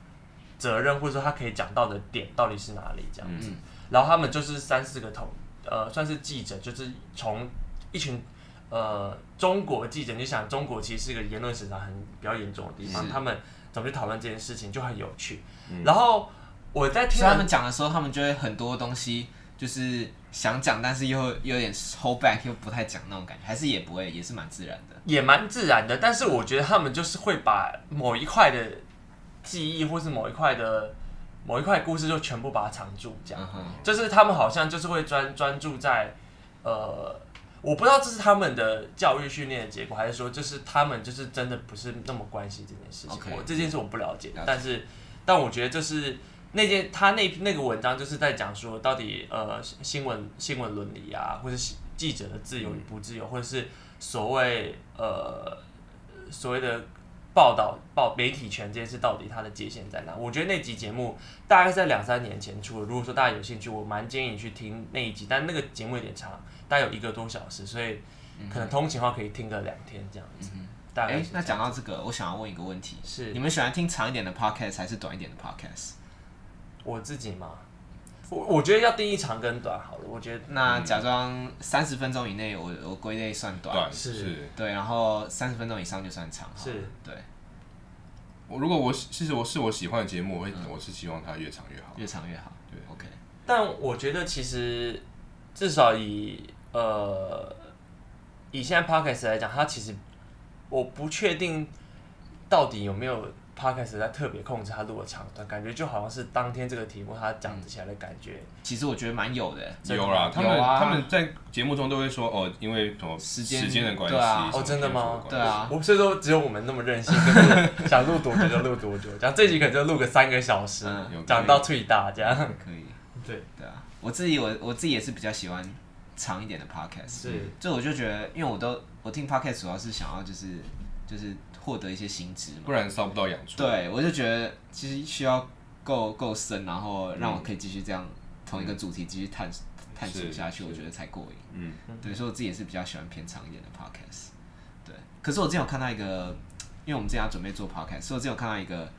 Speaker 2: 责任或者说他可以讲到的点到底是哪里这样子？然后他们就是三四个同呃算是记者，就是从一群呃中国记者，你想中国其实是一个言论审查很比较严重的地方，他们怎么去讨论这件事情就很有趣。然后我在听
Speaker 3: 他们讲的时候，他们就会很多东西就是想讲，但是又又有点 hold back，又不太讲那种感觉，还是也不会，也是蛮自然的。
Speaker 2: 也蛮自然的，但是我觉得他们就是会把某一块的记忆，或是某一块的某一块故事，就全部把它藏住，这样。Uh. 就是他们好像就是会专专注在，呃，我不知道这是他们的教育训练的结果，还是说就是他们就是真的不是那么关心这件事情。我这件事我不了解，了解，但是但我觉得就是那件他那那个文章就是在讲说到底呃新闻新闻伦理啊，或者是记者的自由与不自由，或者是。所谓呃，所谓的报道报媒体权这件事，到底它的界限在哪？我觉得那集节目大概在两三年前出的。如果说大家有兴趣，我蛮建议你去听那一集，但那个节目有点长，大概有一个多小时，所以可能通勤的话可以听个两天这样子。嗯、大概。哎、欸，
Speaker 3: 那讲到这个，我想要问一个问题：
Speaker 2: 是
Speaker 3: 你们喜欢听长一点的 podcast 还是短一点的 podcast？
Speaker 2: 我自己嘛。我我觉得要定义长跟短好了。我觉得
Speaker 3: 那假装三十分钟以内，我我归类算短，
Speaker 1: 短是，
Speaker 3: 对，然后三十分钟以上就算长，
Speaker 2: 是，
Speaker 3: 对。
Speaker 1: 我如果我其实我是我喜欢的节目，我会我是希望它越长越好，
Speaker 3: 越长越好，对，OK。
Speaker 2: 但我觉得其实至少以呃以现在 Podcast 来讲，它其实我不确定到底有没有。Podcast 在特别控制他录的长短，感觉就好像是当天这个题目他讲起来的感觉。
Speaker 3: 其实我觉得蛮有的，
Speaker 1: 有啦，他们他们在节目中都会说哦，因为什么时间时间的关系啊，
Speaker 2: 哦真的吗？
Speaker 3: 对啊，
Speaker 2: 我所以说只有我们那么任性，就是想录多久就录多久，讲这集可能就录个三个小时，讲到最大这样。
Speaker 3: 可以。对。对啊，我自己我我自己也是比较喜欢长一点的 Podcast，
Speaker 2: 是，
Speaker 3: 就我就觉得，因为我都我听 Podcast 主要是想要就是就是。获得一些新知，
Speaker 1: 不然烧不到养猪。
Speaker 3: 对，我就觉得其实需要够够深，然后让我可以继续这样同一个主题继续探、嗯、探索下去，我觉得才过瘾。嗯，对，所以我自己也是比较喜欢偏长一点的 podcast。对，可是我之前有看到一个，因为我们之前要准备做 podcast，所以我之前有看到一个，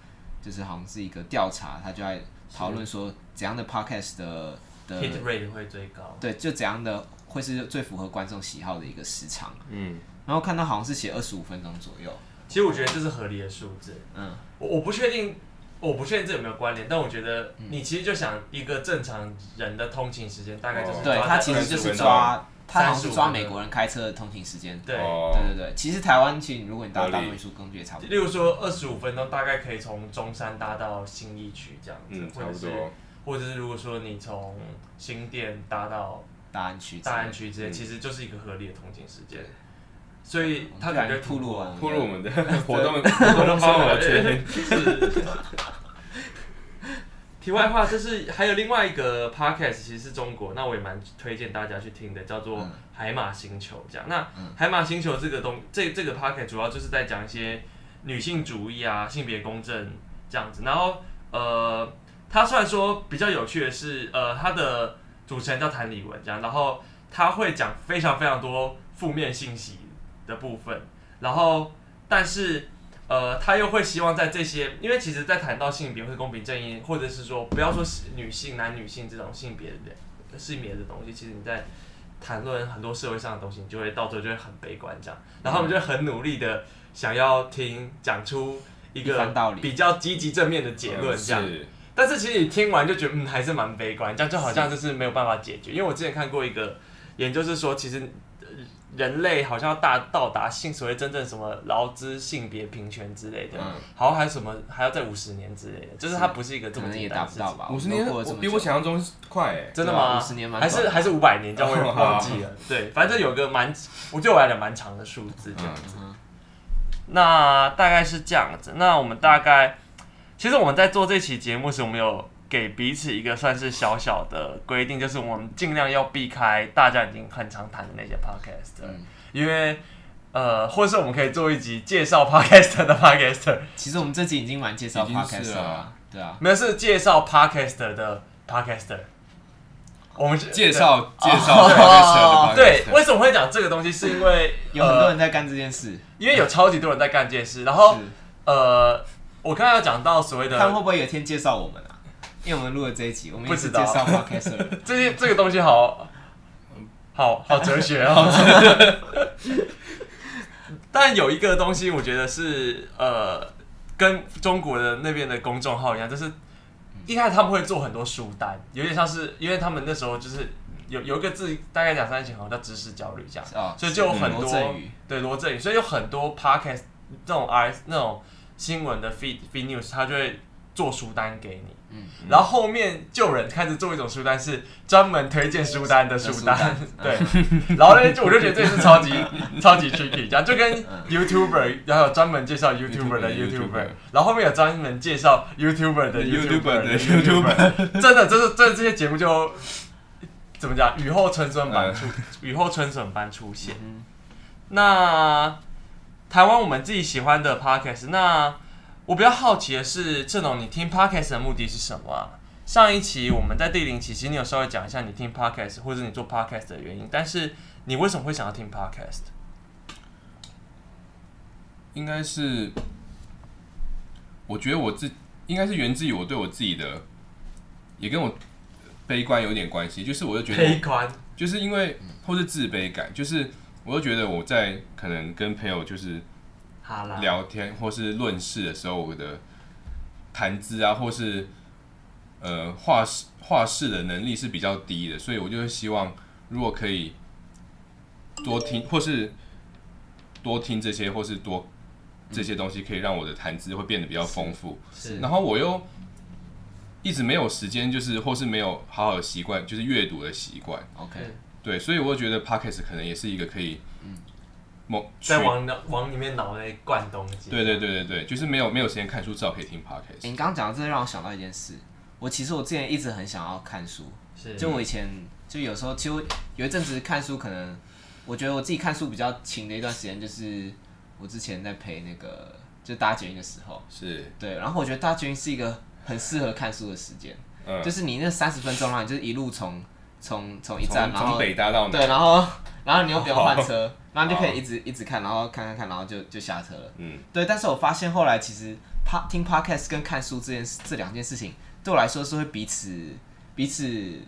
Speaker 3: 就是好像是一个调查，他就在讨论说怎样的 podcast 的的
Speaker 2: hit rate 会最高。
Speaker 3: 对，就怎样的会是最符合观众喜好的一个时长。嗯，然后看到好像是写二十五分钟左右。
Speaker 2: 其实我觉得这是合理的数字。嗯，我我不确定，我不确定这有没有关联，但我觉得你其实就想一个正常人的通勤时间大概就是
Speaker 3: 对，他其实就是抓，他好像是抓美国人开车的通勤时间。
Speaker 2: 对，
Speaker 3: 对对对。其实台湾其实如果你搭大运输工具也差不多。
Speaker 2: 例如说二十五分钟大概可以从中山搭到新义区这样子，
Speaker 1: 嗯，差不多。
Speaker 2: 或者是如果说你从新店搭到
Speaker 3: 大安区，
Speaker 2: 大安区之间其实就是一个合理的通勤时间。所以他感觉
Speaker 3: 铺路啊，
Speaker 1: 铺路我们的 活动活动方法确定。是。
Speaker 2: 题外话，就是还有另外一个 podcast，其实是中国，那我也蛮推荐大家去听的，叫做《海马星球》这样。那《海马星球》这个东，这这个 podcast 主要就是在讲一些女性主义啊、性别公正这样子。然后呃，他虽然说比较有趣的是，呃，他的。主持人叫谭李文这样，然后他会讲非常非常多负面信息的部分，然后但是呃他又会希望在这些，因为其实，在谈到性别或者公平正义，或者是说不要说女性男女性这种性别的性别的东西，其实你在谈论很多社会上的东西，你就会到最后就会很悲观这样，然后我们就很努力的想要听讲出一个比较积极正面的结论这样。但是其实你听完就觉得嗯还是蛮悲观，这样就好像就是没有办法解决。因为我之前看过一个研究是说，其实人类好像要大到达性所谓真正什么劳资性别平权之类的，嗯、好像还有什么还要在五十年之类的，就是它不是一个这么简单的事情。
Speaker 1: 五十年比我想象中快哎，
Speaker 2: 真的吗？
Speaker 3: 五十年
Speaker 2: 还是还是五百年？这样我也忘记了。对，反正有个蛮，我对我来讲蛮长的数字这样子。嗯、那大概是这样子。那我们大概。其实我们在做这期节目时，我们有给彼此一个算是小小的规定，就是我们尽量要避开大家已经很常谈的那些 podcast，嗯，因为呃，或是我们可以做一集介绍 podcast 的 podcast。
Speaker 3: 其实我们这集已经蛮介绍 podcast 了，对啊，
Speaker 2: 没有是介绍 podcast 的 podcaster。我们
Speaker 1: 介绍介绍 podcast 的
Speaker 2: 对，为什么会讲这个东西？是因为
Speaker 3: 有很多人在干这件事，
Speaker 2: 因为有超级多人在干这件事，然后呃。我刚刚要讲到所谓的，
Speaker 3: 他们会不会有一天介绍我们啊？因为我们录了这一集，我们一直介绍 Podcast。
Speaker 2: 这些这个东西好好好哲学哦。但有一个东西，我觉得是呃，跟中国的那边的公众号一样，就是一开始他们会做很多书单，有点像是因为他们那时候就是有有一个字，大概两三年前好像叫知识焦虑这样，哦、所以就有很多对罗振宇，所以有很多 Podcast 这种 R 那种。新闻的 feed feed news，他就会做书单给你，嗯，然后后面就有人开始做一种书单，是专门推荐书单的书单，对，然后呢，就我就觉得这是超级 超级 tricky，这样就跟 YouTuber，然后有专门介绍 YouTuber 的 YouTuber，然后后面有专门介绍 YouTuber 的 YouTuber 的 YouTuber，真的，就是这这些节目就怎么讲，雨后春笋般出，雨后春笋般出现，那。台湾我们自己喜欢的 podcast，那我比较好奇的是，这种你听 podcast 的目的是什么啊？上一期我们在第零期，其实你有稍微讲一下你听 podcast 或者你做 podcast 的原因，但是你为什么会想要听 podcast？
Speaker 1: 应该是，我觉得我自应该是源自于我对我自己的，也跟我悲观有点关系，就是我就觉得
Speaker 2: 悲观，
Speaker 1: 就是因为或是自卑感，就是。我就觉得我在可能跟朋友就是聊天或是论事的时候，我的谈资啊，或是呃话事话事的能力是比较低的，所以我就会希望如果可以多听或是多听这些或是多这些东西，可以让我的谈资会变得比较丰富。是，然后我又一直没有时间，就是或是没有好好的习惯，就是阅读的习惯。
Speaker 3: OK。
Speaker 1: 对，所以我觉得 Podcast 可能也是一个可以，嗯，
Speaker 2: 在往往里面脑袋灌东西。
Speaker 1: 对对对对对，就是没有没有时间看书，至少可以听 Podcast。
Speaker 3: 你刚刚讲的这让我想到一件事，我其实我之前一直很想要看书，是，就我以前就有时候，其实有一阵子看书，可能我觉得我自己看书比较勤的一段时间，就是我之前在陪那个就搭捷运的时候，
Speaker 1: 是
Speaker 3: 对，然后我觉得搭捷运是一个很适合看书的时间，嗯，就是你那三十分钟让你就是一路从。从从一站，然后对，然后然后你又不用换车，哦、然后你就可以一直、哦、一直看，然后看看看，然后就就下车了。嗯，对。但是我发现后来其实听听 podcast 跟看书这件事这两件事情对我来说是会彼此彼此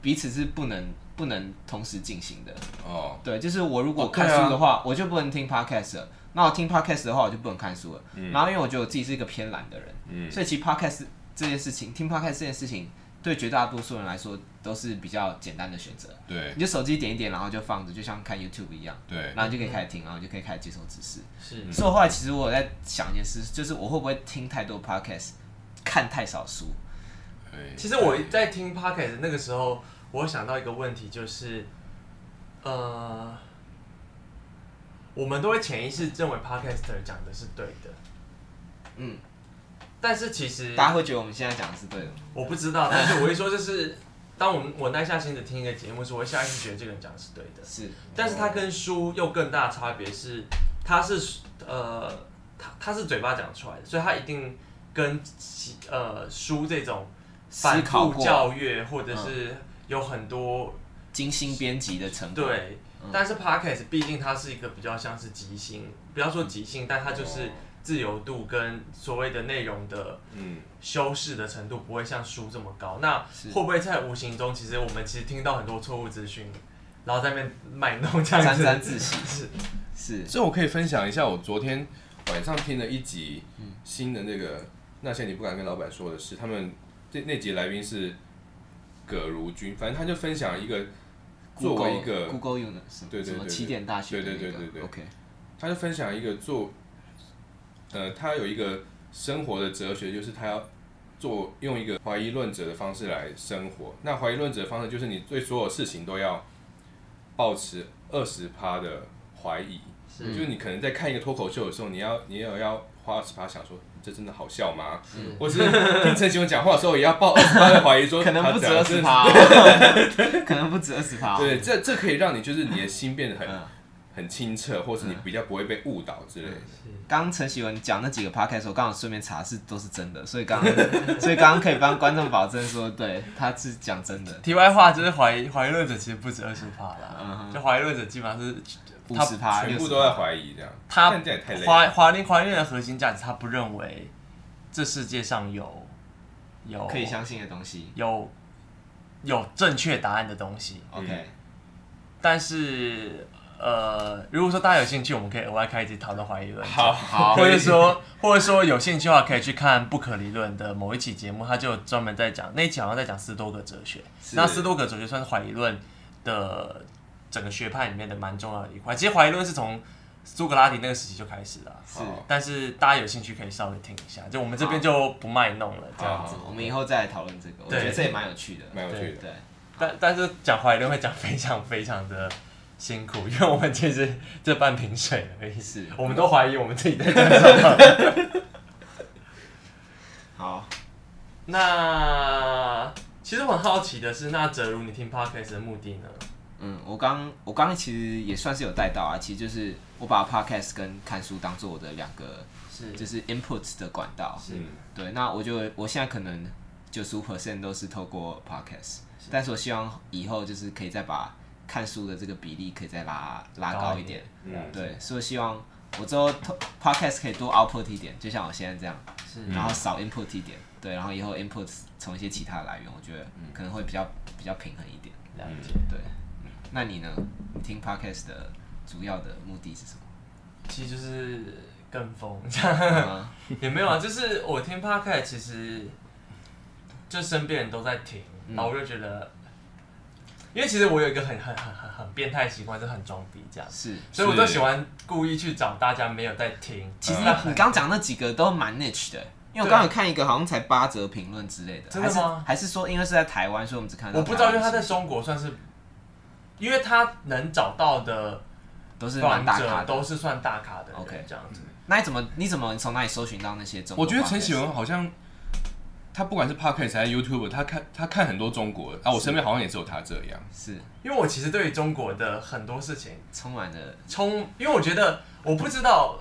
Speaker 3: 彼此是不能不能同时进行的。哦，对，就是我如果看书的话，我就不能听 podcast 了。那我听 podcast 的话，我就不能看书了。嗯、然后因为我觉得我自己是一个偏懒的人，嗯，所以其实 podcast 这件事情，听 podcast 这件事情。对绝大多数人来说都是比较简单的选择。
Speaker 1: 对，
Speaker 3: 你就手机点一点，然后就放着，就像看 YouTube 一样。
Speaker 1: 对，
Speaker 3: 然后就可以开始听，然后就可以开始接受知识。
Speaker 2: 是。
Speaker 3: 所以后来其实我在想一件事，就是我会不会听太多 Podcast，看太少书？
Speaker 2: 其实我在听 Podcast 那个时候，我想到一个问题，就是，呃，我们都会潜意识认为 Podcaster 讲的是对的。嗯。但是其实
Speaker 3: 大家会觉得我们现在讲的是对的，
Speaker 2: 我不知道。但是我一说，就是 当我们我耐下心的听一个节目时，我会下意识觉得这个人讲的是对的。
Speaker 3: 是，
Speaker 2: 但是他跟书又更大的差别是，他是呃，他他是嘴巴讲出来的，所以他一定跟呃书这种反复教育或者是有很多
Speaker 3: 精心编辑的成分。
Speaker 2: 对，嗯、但是 Podcast 毕竟它是一个比较像是即兴，不要说即兴，但它就是自由度跟所谓的内容的嗯修饰的程度不会像书这么高。那会不会在无形中，其实我们其实听到很多错误资讯，然后在那边卖弄这样子，
Speaker 3: 沾沾自喜
Speaker 2: 是
Speaker 3: 是。
Speaker 1: 所以我可以分享一下，我昨天晚上听了一集新的那个。那些你不敢跟老板说的事，他们这那集来宾是葛如君，反正他就分享一个作为一个
Speaker 3: Google 用的什对对对起点大学
Speaker 1: 对对对对对
Speaker 3: OK，
Speaker 1: 他就分享一个做呃他有一个生活的哲学，就是他要做用一个怀疑论者的方式来生活。那怀疑论者的方式就是你对所有事情都要保持二十趴的怀疑，是就是你可能在看一个脱口秀的时候，你要你也要花二十趴想说。这真的好笑吗？我是听陈启文讲话的时候，也要抱二十趴的怀疑，说
Speaker 3: 可能不止二十趴，可能不止二十趴。
Speaker 1: 对，这这可以让你就是你的心变得很很清澈，或是你比较不会被误导之类的。
Speaker 3: 刚陈启文讲那几个 podcast，我刚好顺便查是都是真的，所以刚 所以刚刚可以帮观众保证说，对，他是讲真的。
Speaker 2: 题外话就是怀疑怀疑论者其实不止二十趴啦，就怀疑论者基本上是。
Speaker 3: 五十趴，
Speaker 1: 全部都在怀疑这样。
Speaker 2: 他怀怀疑怀疑的核心价值，他不认为这世界上有有
Speaker 3: 可以相信的东西，
Speaker 2: 有有正确答案的东西。
Speaker 3: OK，
Speaker 2: 但是呃，如果说大家有兴趣，我们可以额外开一集讨论怀疑论。
Speaker 1: 好，好，
Speaker 2: 或者说或者说有兴趣的话，可以去看不可理论的某一期节目，他就专门在讲那一期好像在讲斯多葛哲学。那斯多葛哲学算是怀疑论的。整个学派里面的蛮重要的一块，其实怀疑论是从苏格拉底那个时期就开始了，是。但是大家有兴趣可以稍微听一下，就我们这边就不卖弄了，这样子。
Speaker 3: 我们以后再来讨论这个，我觉得这也蛮有趣的，
Speaker 1: 蛮有趣的。
Speaker 3: 对。
Speaker 2: 但但是讲怀疑论会讲非常非常的辛苦，因为我们其实这半瓶水而已，是。我们都怀疑我们自己在讲什么。
Speaker 3: 好，
Speaker 2: 那其实我很好奇的是，那哲如你听 Podcast 的目的呢？
Speaker 3: 嗯，我刚我刚其实也算是有带到啊，其实就是我把 podcast 跟看书当做我的两个是就是 input 的管道，是对。那我就我现在可能九十五 percent 都是透过 podcast，是但是我希望以后就是可以再把看书的这个比例可以再拉拉高一点，嗯，对。所以希望我之后 podcast 可以多 output 一点，就像我现在这样，然后少 input 一点，对，然后以后 input 从一些其他的来源，我觉得可能会比较比较平衡一点，
Speaker 2: 了解，
Speaker 3: 对。那你呢？你听 podcast 的主要的目的是什么？
Speaker 2: 其实就是跟风，也没有啊。就是我听 podcast，其实就身边人都在听，然后我就觉得，因为其实我有一个很很很很很变态习惯，就很装逼这样。
Speaker 3: 是，
Speaker 2: 所以我都喜欢故意去找大家没有在听。
Speaker 3: 其实你刚讲那几个都蛮 niche 的，因为我刚有看一个好像才八折评论之类的。
Speaker 2: 真的吗？
Speaker 3: 还是说因为是在台湾，所以我们只看到？
Speaker 2: 我不知道，因为他在中国算是。因为他能找到的
Speaker 3: 都是蛮大咖，
Speaker 2: 都是算大咖的。OK，这样子。
Speaker 3: 那你怎么你怎么从哪里搜寻到那些？
Speaker 1: 我觉得陈启文好像他不管是 Podcast 还是 YouTube，他看他看很多中国啊。我身边好像也只有他这样。
Speaker 3: 是。
Speaker 2: 因为我其实对于中国的很多事情
Speaker 3: 充满了
Speaker 2: 充，因为我觉得我不知道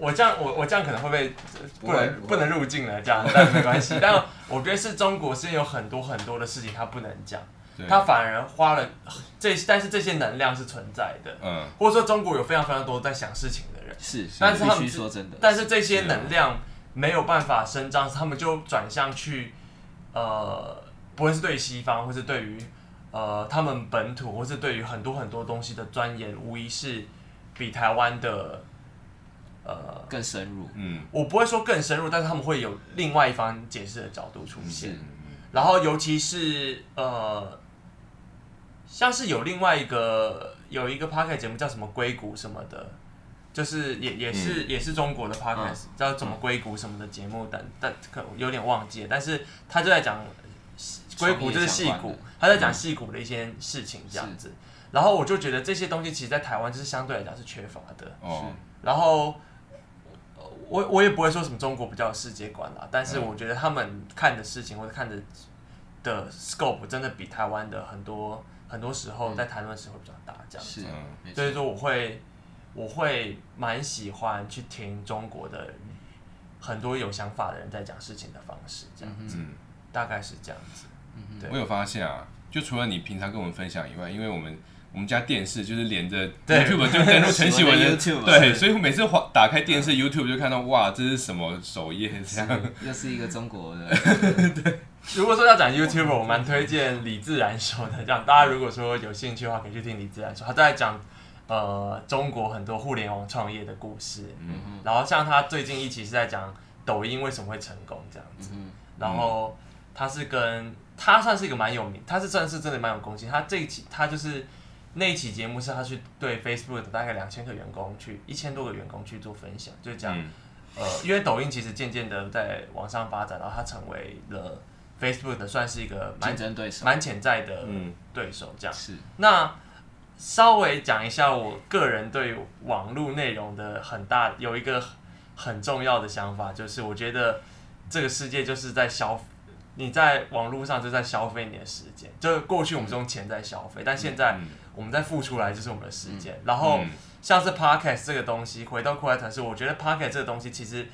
Speaker 2: 我这样我我这样可能会被不能不能入境了这样，但没关系。但我觉得是中国是有很多很多的事情他不能讲。他反而花了这，但是这些能量是存在的，嗯，或者说中国有非常非常多在想事情的人，
Speaker 3: 是，
Speaker 2: 但是他们
Speaker 3: 说真的，
Speaker 2: 但是这些能量没有办法伸张，他们就转向去，呃，不论是对西方，或是对于呃他们本土，或是对于很多很多东西的钻研，无疑是比台湾的呃
Speaker 3: 更深入，嗯，
Speaker 2: 我不会说更深入，但是他们会有另外一方解释的角度出现，然后尤其是呃。像是有另外一个有一个 podcast 节目叫什么硅谷什么的，就是也也是、嗯、也是中国的 podcast，叫什么硅谷什么的节目，但但可有点忘记了，但是他就在讲硅谷就是戏骨，他在讲戏骨的一些事情这样子，然后我就觉得这些东西其实，在台湾就是相对来讲是缺乏的，哦，然后我我也不会说什么中国比较有世界观啦，但是我觉得他们看的事情或者看的的 scope 真的比台湾的很多。很多时候在谈论时候比较大，这样子，所以说我会我会蛮喜欢去听中国的很多有想法的人在讲事情的方式，这样子，大概是这样子。
Speaker 1: 我有发现啊，就除了你平常跟我们分享以外，因为我们我们家电视就是连着 YouTube 就登录陈玺文的 YouTube，对，所以每次打开电视 YouTube 就看到哇，这是什么首页这样，
Speaker 3: 又是一个中国的。
Speaker 2: 对，如果说要讲 YouTube，我蛮推荐李自然说的，这样大家如果说有兴趣的话，可以去听李自然说，他在讲呃中国很多互联网创业的故事，然后像他最近一期是在讲抖音为什么会成功这样子，嗯、然后他是跟他算是一个蛮有名，他是算是真的蛮有公信，他这一期他就是。那一期节目是他去对 Facebook 的大概两千个员工去一千多个员工去做分享，就讲，嗯、呃，因为抖音其实渐渐的在往上发展，然后它成为了 Facebook 的算是一个蛮
Speaker 3: 竞争对手、
Speaker 2: 蛮潜在的对手，这样。是。那稍微讲一下我个人对网络内容的很大有一个很重要的想法，就是我觉得这个世界就是在消。你在网络上就在消费你的时间，就过去我们是用钱在消费，但现在我们在付出来就是我们的时间。然后像是 Podcast 这个东西，回到酷爱谈是，我觉得 Podcast 这个东西其实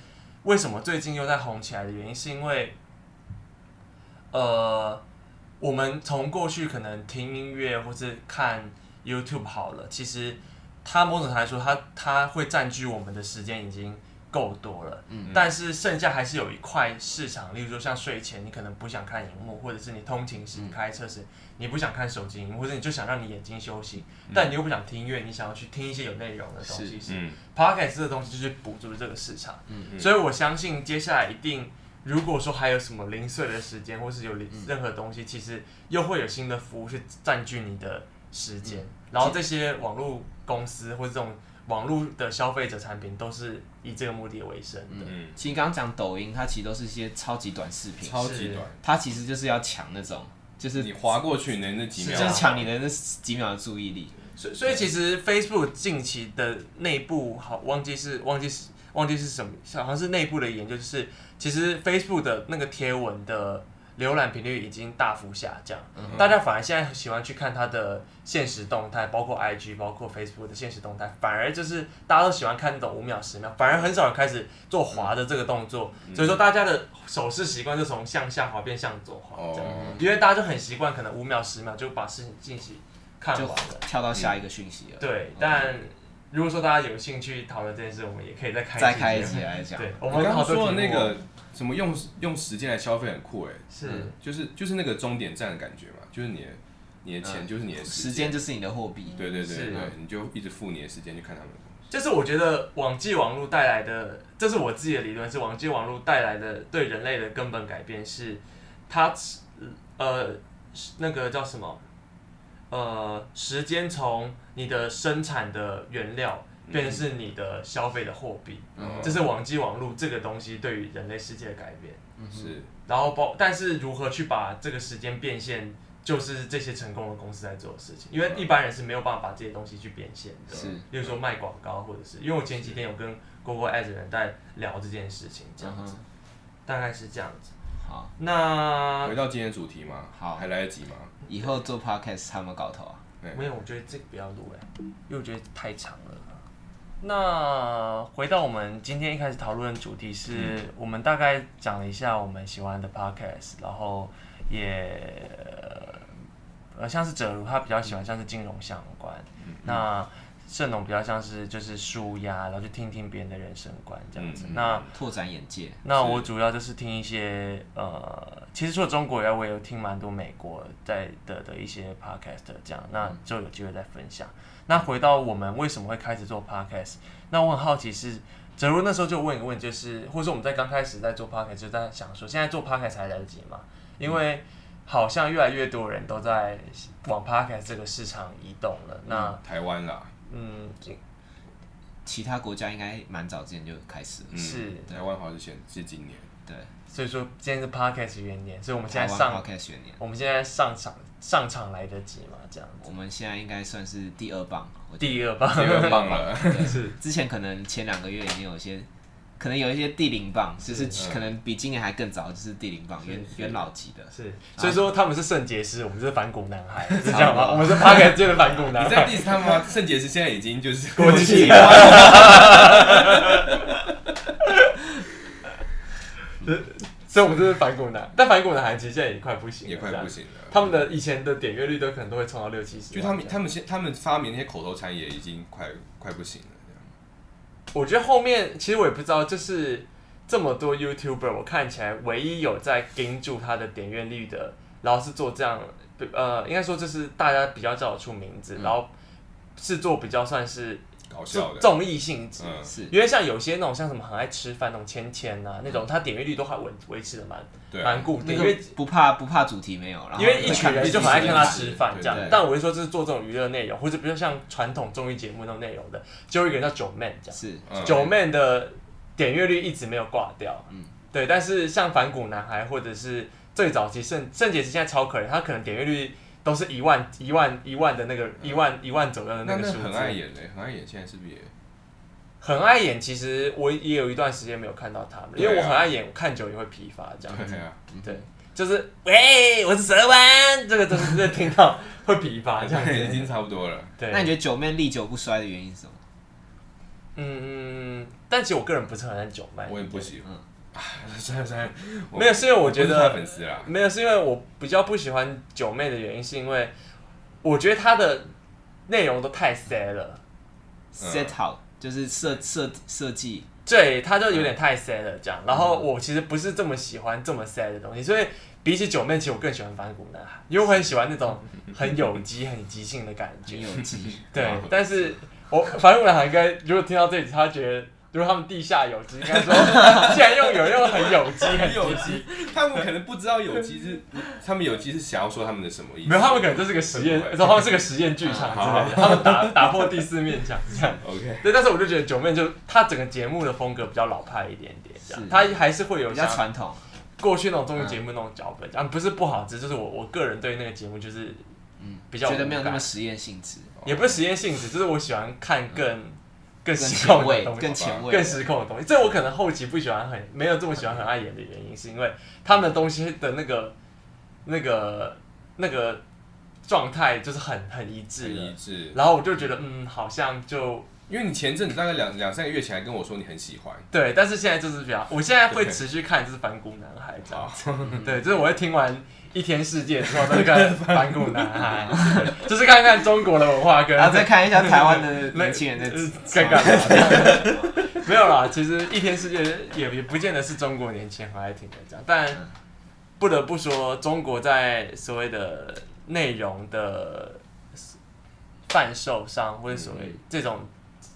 Speaker 2: 为什么最近又在红起来的原因，是因为呃，我们从过去可能听音乐或是看 YouTube 好了，其实它某种程度来说，它它会占据我们的时间已经。够多了，嗯，但是剩下还是有一块市场，例如说像睡前你可能不想看荧幕，或者是你通勤时、你开车时你不想看手机荧幕，或者你就想让你眼睛休息，但你又不想听音乐，你想要去听一些有内容的东西，是，嗯，Podcast 这个东西就是补足这个市场，嗯，所以我相信接下来一定，如果说还有什么零碎的时间，或是有任何东西，其实又会有新的服务去占据你的时间，然后这些网络公司或者这种。网络的消费者产品都是以这个目的为生的。
Speaker 3: 嗯，其实刚刚讲抖音，它其实都是一些超级短视频，
Speaker 1: 超级短。
Speaker 3: 它其实就是要抢那种，就是
Speaker 1: 你划过去的那几秒，
Speaker 3: 就是抢你的那几秒的注意力。
Speaker 2: 所以，所以其实 Facebook 近期的内部好忘记是忘记是忘记是什么，好像是内部的研究，就是其实 Facebook 的那个贴文的。浏览频率已经大幅下降，嗯、大家反而现在很喜欢去看它的现实动态，包括 IG、包括 Facebook 的现实动态，反而就是大家都喜欢看那种五秒、十秒，反而很少人开始做滑的这个动作。嗯、所以说，大家的手势习惯就从向下滑变向左滑，这样，哦、因为大家就很习惯，可能五秒、十秒就把事情进行看完了，
Speaker 3: 跳到下一个讯息了。
Speaker 2: 嗯、对，但如果说大家有兴趣讨论这件事，我们也可以再开
Speaker 3: 再开一起来讲。
Speaker 2: 对，我们刚刚说的那个。
Speaker 1: 什么用用时间来消费很酷哎，
Speaker 2: 是，
Speaker 1: 就是就是那个终点站的感觉嘛，就是你的你的钱就是你的
Speaker 3: 时间，就是你的货币，
Speaker 1: 对对对对，你就一直付你的时间去看他们的东西。
Speaker 2: 就是我觉得网际网络带来的，这是我自己的理论，是网际网络带来的对人类的根本改变是，它呃那个叫什么？呃时间从你的生产的原料。变成是你的消费的货币，嗯、这是网际网络这个东西对于人类世界的改变。
Speaker 1: 是、嗯，
Speaker 2: 然后包，但是如何去把这个时间变现，就是这些成功的公司在做的事情。因为一般人是没有办法把这些东西去变现的。是，例如说卖广告，或者是因为我前几天有跟 Google Ads 的人在聊这件事情，这样子，嗯、大概是这样子。
Speaker 3: 好，
Speaker 2: 那
Speaker 1: 回到今天主题嘛，
Speaker 3: 好，
Speaker 1: 还来得及吗？
Speaker 3: 以后做 Podcast 他有没搞头啊？
Speaker 2: 没有，我觉得这个不要录哎，因为我觉得太长了。那回到我们今天一开始讨论的主题是，我们大概讲了一下我们喜欢的 podcast，然后也呃像是哲如他比较喜欢像是金融相关，那盛龙比较像是就是舒压，然后去听听别人的人生观这样子。那
Speaker 3: 拓展眼界。
Speaker 2: 那我主要就是听一些呃，其实除了中国以外，我也有听蛮多美国在的的一些 podcast 这样，那就有机会再分享。那回到我们为什么会开始做 podcast？那我很好奇是，哲如那时候就问一个问题，就是或者说我们在刚开始在做 podcast 就在想说，现在做 podcast 还来得及吗？因为好像越来越多人都在往 podcast 这个市场移动了。那
Speaker 1: 台湾啦，
Speaker 2: 嗯，
Speaker 3: 其他国家应该蛮早之前就开始了。
Speaker 2: 嗯、是
Speaker 1: 台湾好像是前是今年。
Speaker 3: 对，
Speaker 2: 所以说今天是 podcast 元年，所以我们现在上
Speaker 3: podcast 元年，
Speaker 2: 我们现在上场。上场来得及吗？这样子，
Speaker 3: 我们现在应该算是第二棒，
Speaker 2: 第二棒，
Speaker 1: 第二棒了。
Speaker 3: 是之前可能前两个月已经有一些，可能有一些第零棒，就是可能比今年还更早，就是第零棒元元老级的。
Speaker 2: 是，所以说他们是圣洁师，我们是反骨男孩，是这样吗？我们是 Podcast 界的反骨男孩。
Speaker 1: 你在 diss 他们吗？圣洁师现在已经就是过
Speaker 2: 气了。所以我们就是反骨男。但反骨男孩其实现在也快不行，
Speaker 1: 也快不行了。
Speaker 2: 他们的以前的点阅率都可能都会冲到六七十。
Speaker 1: 就他们他们现他们发明那些口头禅也已经快快不行了。
Speaker 2: 我觉得后面其实我也不知道，就是这么多 YouTuber，我看起来唯一有在盯住他的点阅率的，然后是做这样，呃，应该说就是大家比较叫得出名字，嗯、然后是做比较算是
Speaker 1: 搞笑的。
Speaker 2: 综艺性质，
Speaker 1: 嗯、是。
Speaker 2: 因为像有些那种像什么很爱吃饭那种芊芊啊，那种他点阅率都还维维持的蛮蛮、啊、固定，因为
Speaker 3: 不怕不怕主题没有，然后
Speaker 2: 因为一群人就很爱看他吃饭这样。但我会说，就是做这种娱乐内容，或者比如像传统综艺节目那种内容的，就有一个人叫九妹这样，
Speaker 3: 是。
Speaker 2: 九妹的点阅率一直没有挂掉，嗯，对。但是像反骨男孩或者是最早期圣圣结石现在超可怜，他可能点阅率都是一万一万一万的那个一万一万左右的那个数字。
Speaker 1: 很爱演的，很爱演，现在是不是也？
Speaker 2: 很爱演，其实我也有一段时间没有看到他们，因为我很爱演，我看久也会疲乏这样子。对，就是喂，我是蛇丸，这个都是听到会疲乏这样子。
Speaker 1: 已经差不多了。
Speaker 3: 对，那你觉得九妹历久不衰的原因是什么？
Speaker 2: 嗯，但其实我个人不是很爱九妹，
Speaker 1: 我也不喜欢。算了算了，
Speaker 2: 没有，是因为我觉得
Speaker 1: 粉丝啦，
Speaker 2: 没有，是因为我比较不喜欢九妹的原因，是因为我觉得她的内容都太 sad 了
Speaker 3: ，set 好。就是设设设计，
Speaker 2: 对，他就有点太 sad 了这样。然后我其实不是这么喜欢这么 sad 的东西，所以比起九妹，其实我更喜欢反骨男孩，因为我很喜欢那种很有机、很即兴的感觉。
Speaker 3: 有机，
Speaker 2: 对。但是我反骨男孩应该如果听到这里，他觉得。如果他们地下有机，应该说，既然用有用很有机，很有机，
Speaker 1: 他们可能不知道有机是，他们有机是想要说他们的什么意思？
Speaker 2: 没有，他们可能就是个实验，说他们是个实验剧场之类的，他们打打破第四面墙这样。
Speaker 1: OK，
Speaker 2: 对，但是我就觉得九妹就他整个节目的风格比较老派一点点，这样，他还是会有
Speaker 3: 比较传统，
Speaker 2: 过去那种综艺节目那种脚本，啊，不是不好，只就是我我个人对那个节目就是，嗯，比较
Speaker 3: 觉得没有那么实验性质，
Speaker 2: 也不是实验性质，就是我喜欢看更。更失控的东西，
Speaker 3: 更前卫、
Speaker 2: 更失控的东西。这我可能后期不喜欢很，没有这么喜欢很爱演的原因，是因为他们的东西的那个、那个、那个状态就是很很一致，
Speaker 1: 一致。
Speaker 2: 然后我就觉得，嗯，好像就
Speaker 1: 因为你前阵子大概两两三个月前还跟我说你很喜欢，
Speaker 2: 对，但是现在就是比较，我现在会持续看就是反骨男孩这样子，对，就是我会听完。一天世界之后再看反骨男孩，就是看看中国的文化跟，
Speaker 3: 然后再看一下台湾的 年轻人在干
Speaker 2: 嘛。没有啦，其实一天世界也也不见得是中国年轻人爱听的这样，但不得不说，中国在所谓的内容的贩售上，或者所谓这种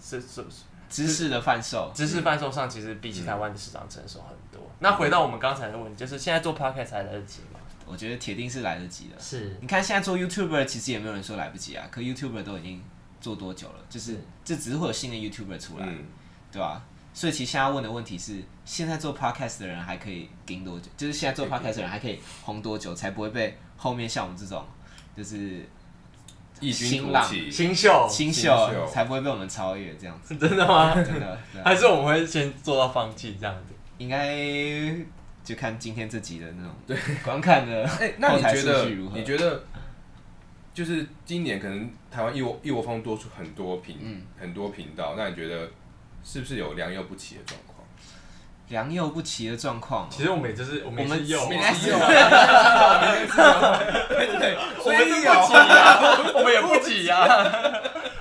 Speaker 2: 是是
Speaker 3: 知识的贩售，
Speaker 2: 知识贩售上，其实比起台湾的市场成熟很多。那回到我们刚才的问题，就是现在做 podcast 还来得及吗？
Speaker 3: 我觉得铁定是来得及的。
Speaker 2: 是，
Speaker 3: 你看现在做 YouTuber，其实也没有人说来不及啊。可 YouTuber 都已经做多久了？就是这只是会有新的 YouTuber 出来，嗯、对吧？所以其实现在问的问题是：现在做 Podcast 的人还可以顶多久？就是现在做 Podcast 的人还可以红多久，才不会被后面像我们这种就是新浪
Speaker 2: 新秀
Speaker 3: 新秀才不会被我们超越这样子？
Speaker 2: 真的吗？
Speaker 3: 真的？
Speaker 2: 还是我们会先做到放弃这样子？
Speaker 3: 应该。就看今天这集的那种对。观看的，
Speaker 1: 哎、欸，那你觉得你觉得就是今年可能台湾一窝一窝蜂多出很多频、嗯、很多频道，那你觉得是不是有良莠不齐的状况？
Speaker 3: 良莠不齐的状况，
Speaker 2: 其实我们也就是我们是有，
Speaker 3: 我们是有，
Speaker 2: 对，所以不齐呀，我们也不齐呀，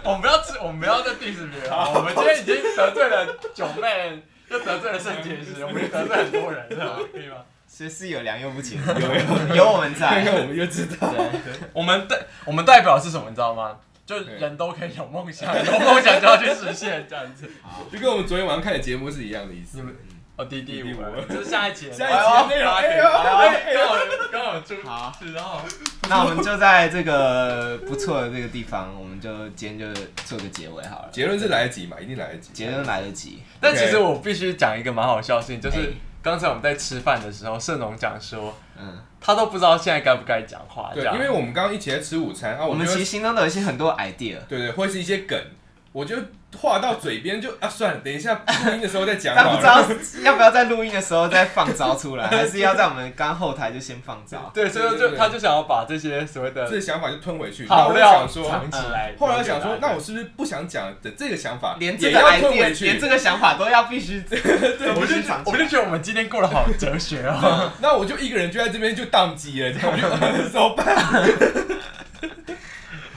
Speaker 2: 我们不要吃，我们不要再 diss 别人，我们今天已经得罪了九妹。就得罪了肾结石，我们得罪很多人，是吗？可以吗？
Speaker 3: 所以是有良莠不齐，有有有我们在，
Speaker 1: 我们就知道。对，
Speaker 2: 我们代我们代表是什么？你知道吗？就人都可以有梦想，有梦想就要去实现，这样子。
Speaker 1: 就跟我们昨天晚上看的节目是一样的意思。
Speaker 2: 哦，滴滴五，这是下一集，
Speaker 1: 下一集内容。
Speaker 2: 刚好刚好就
Speaker 3: 好，然后那我们就在这个不错的这个地方，我们就今天就做个结尾好了。
Speaker 1: 结论是来得及嘛？一定来得及。
Speaker 3: 结论来得及，
Speaker 2: 但其实我必须讲一个蛮好笑的事情，就是刚才我们在吃饭的时候，盛龙讲说，嗯，他都不知道现在该不该讲话。
Speaker 1: 对，因为我们刚刚一起在吃午餐，
Speaker 3: 我们其实心中都有一些很多 idea，
Speaker 1: 对对，或是一些梗。我就话到嘴边就啊，算了，等一下录音的时候再讲。
Speaker 3: 他不知道要不要在录音的时候再放招出来，还是要在我们刚后台就先放招？
Speaker 2: 对，所以就他就想要把这些所谓的
Speaker 1: 这想法就吞回去。
Speaker 2: 好料
Speaker 1: 说
Speaker 2: 藏起来。
Speaker 1: 后来想说，那我是不是不想讲的这个想法，
Speaker 3: 连这个 idea，连这个想法都要必须？
Speaker 2: 我就我就觉得我们今天过得好哲学哦。
Speaker 1: 那我就一个人就在这边就宕机了，这样就怎么办？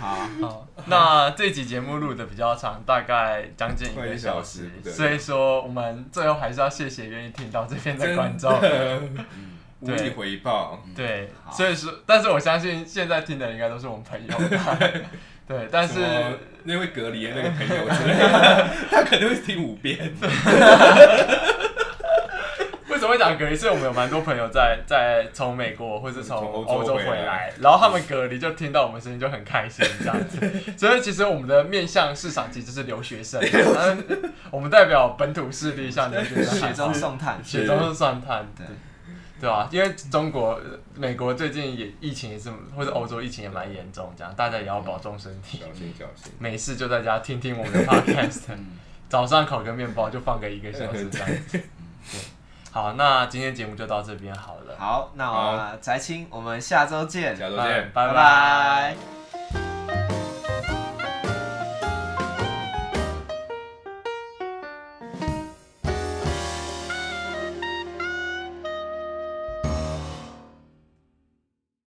Speaker 3: 好，
Speaker 2: 好，那这集节目录的比较长，大概将近一个小时，所以说我们最后还是要谢谢愿意听到这边的观众，
Speaker 1: 无以回报。
Speaker 2: 对，所以说，但是我相信现在听的应该都是我们朋友，对，但是
Speaker 1: 那位隔离的那个朋友，他肯定会听五遍。
Speaker 2: 为什么会讲隔离？是我们有蛮多朋友在在从美国或是从欧洲回来，然后他们隔离就听到我们声音就很开心这样子。所以其实我们的面向市场其实是留学生，我们代表本土势力向留学生
Speaker 3: 雪中送炭，
Speaker 2: 雪中送炭，对对啊？因为中国、美国最近也疫情也是，或者欧洲疫情也蛮严重，这样大家也要保重身体，
Speaker 1: 小心小心。
Speaker 2: 没事就在家听听我们的 podcast，早上烤个面包就放个一个小时这样子，对。好，那今天节目就到这边好了。
Speaker 3: 好，那我翟青，我们下周见。
Speaker 1: 下周见，
Speaker 2: 拜拜。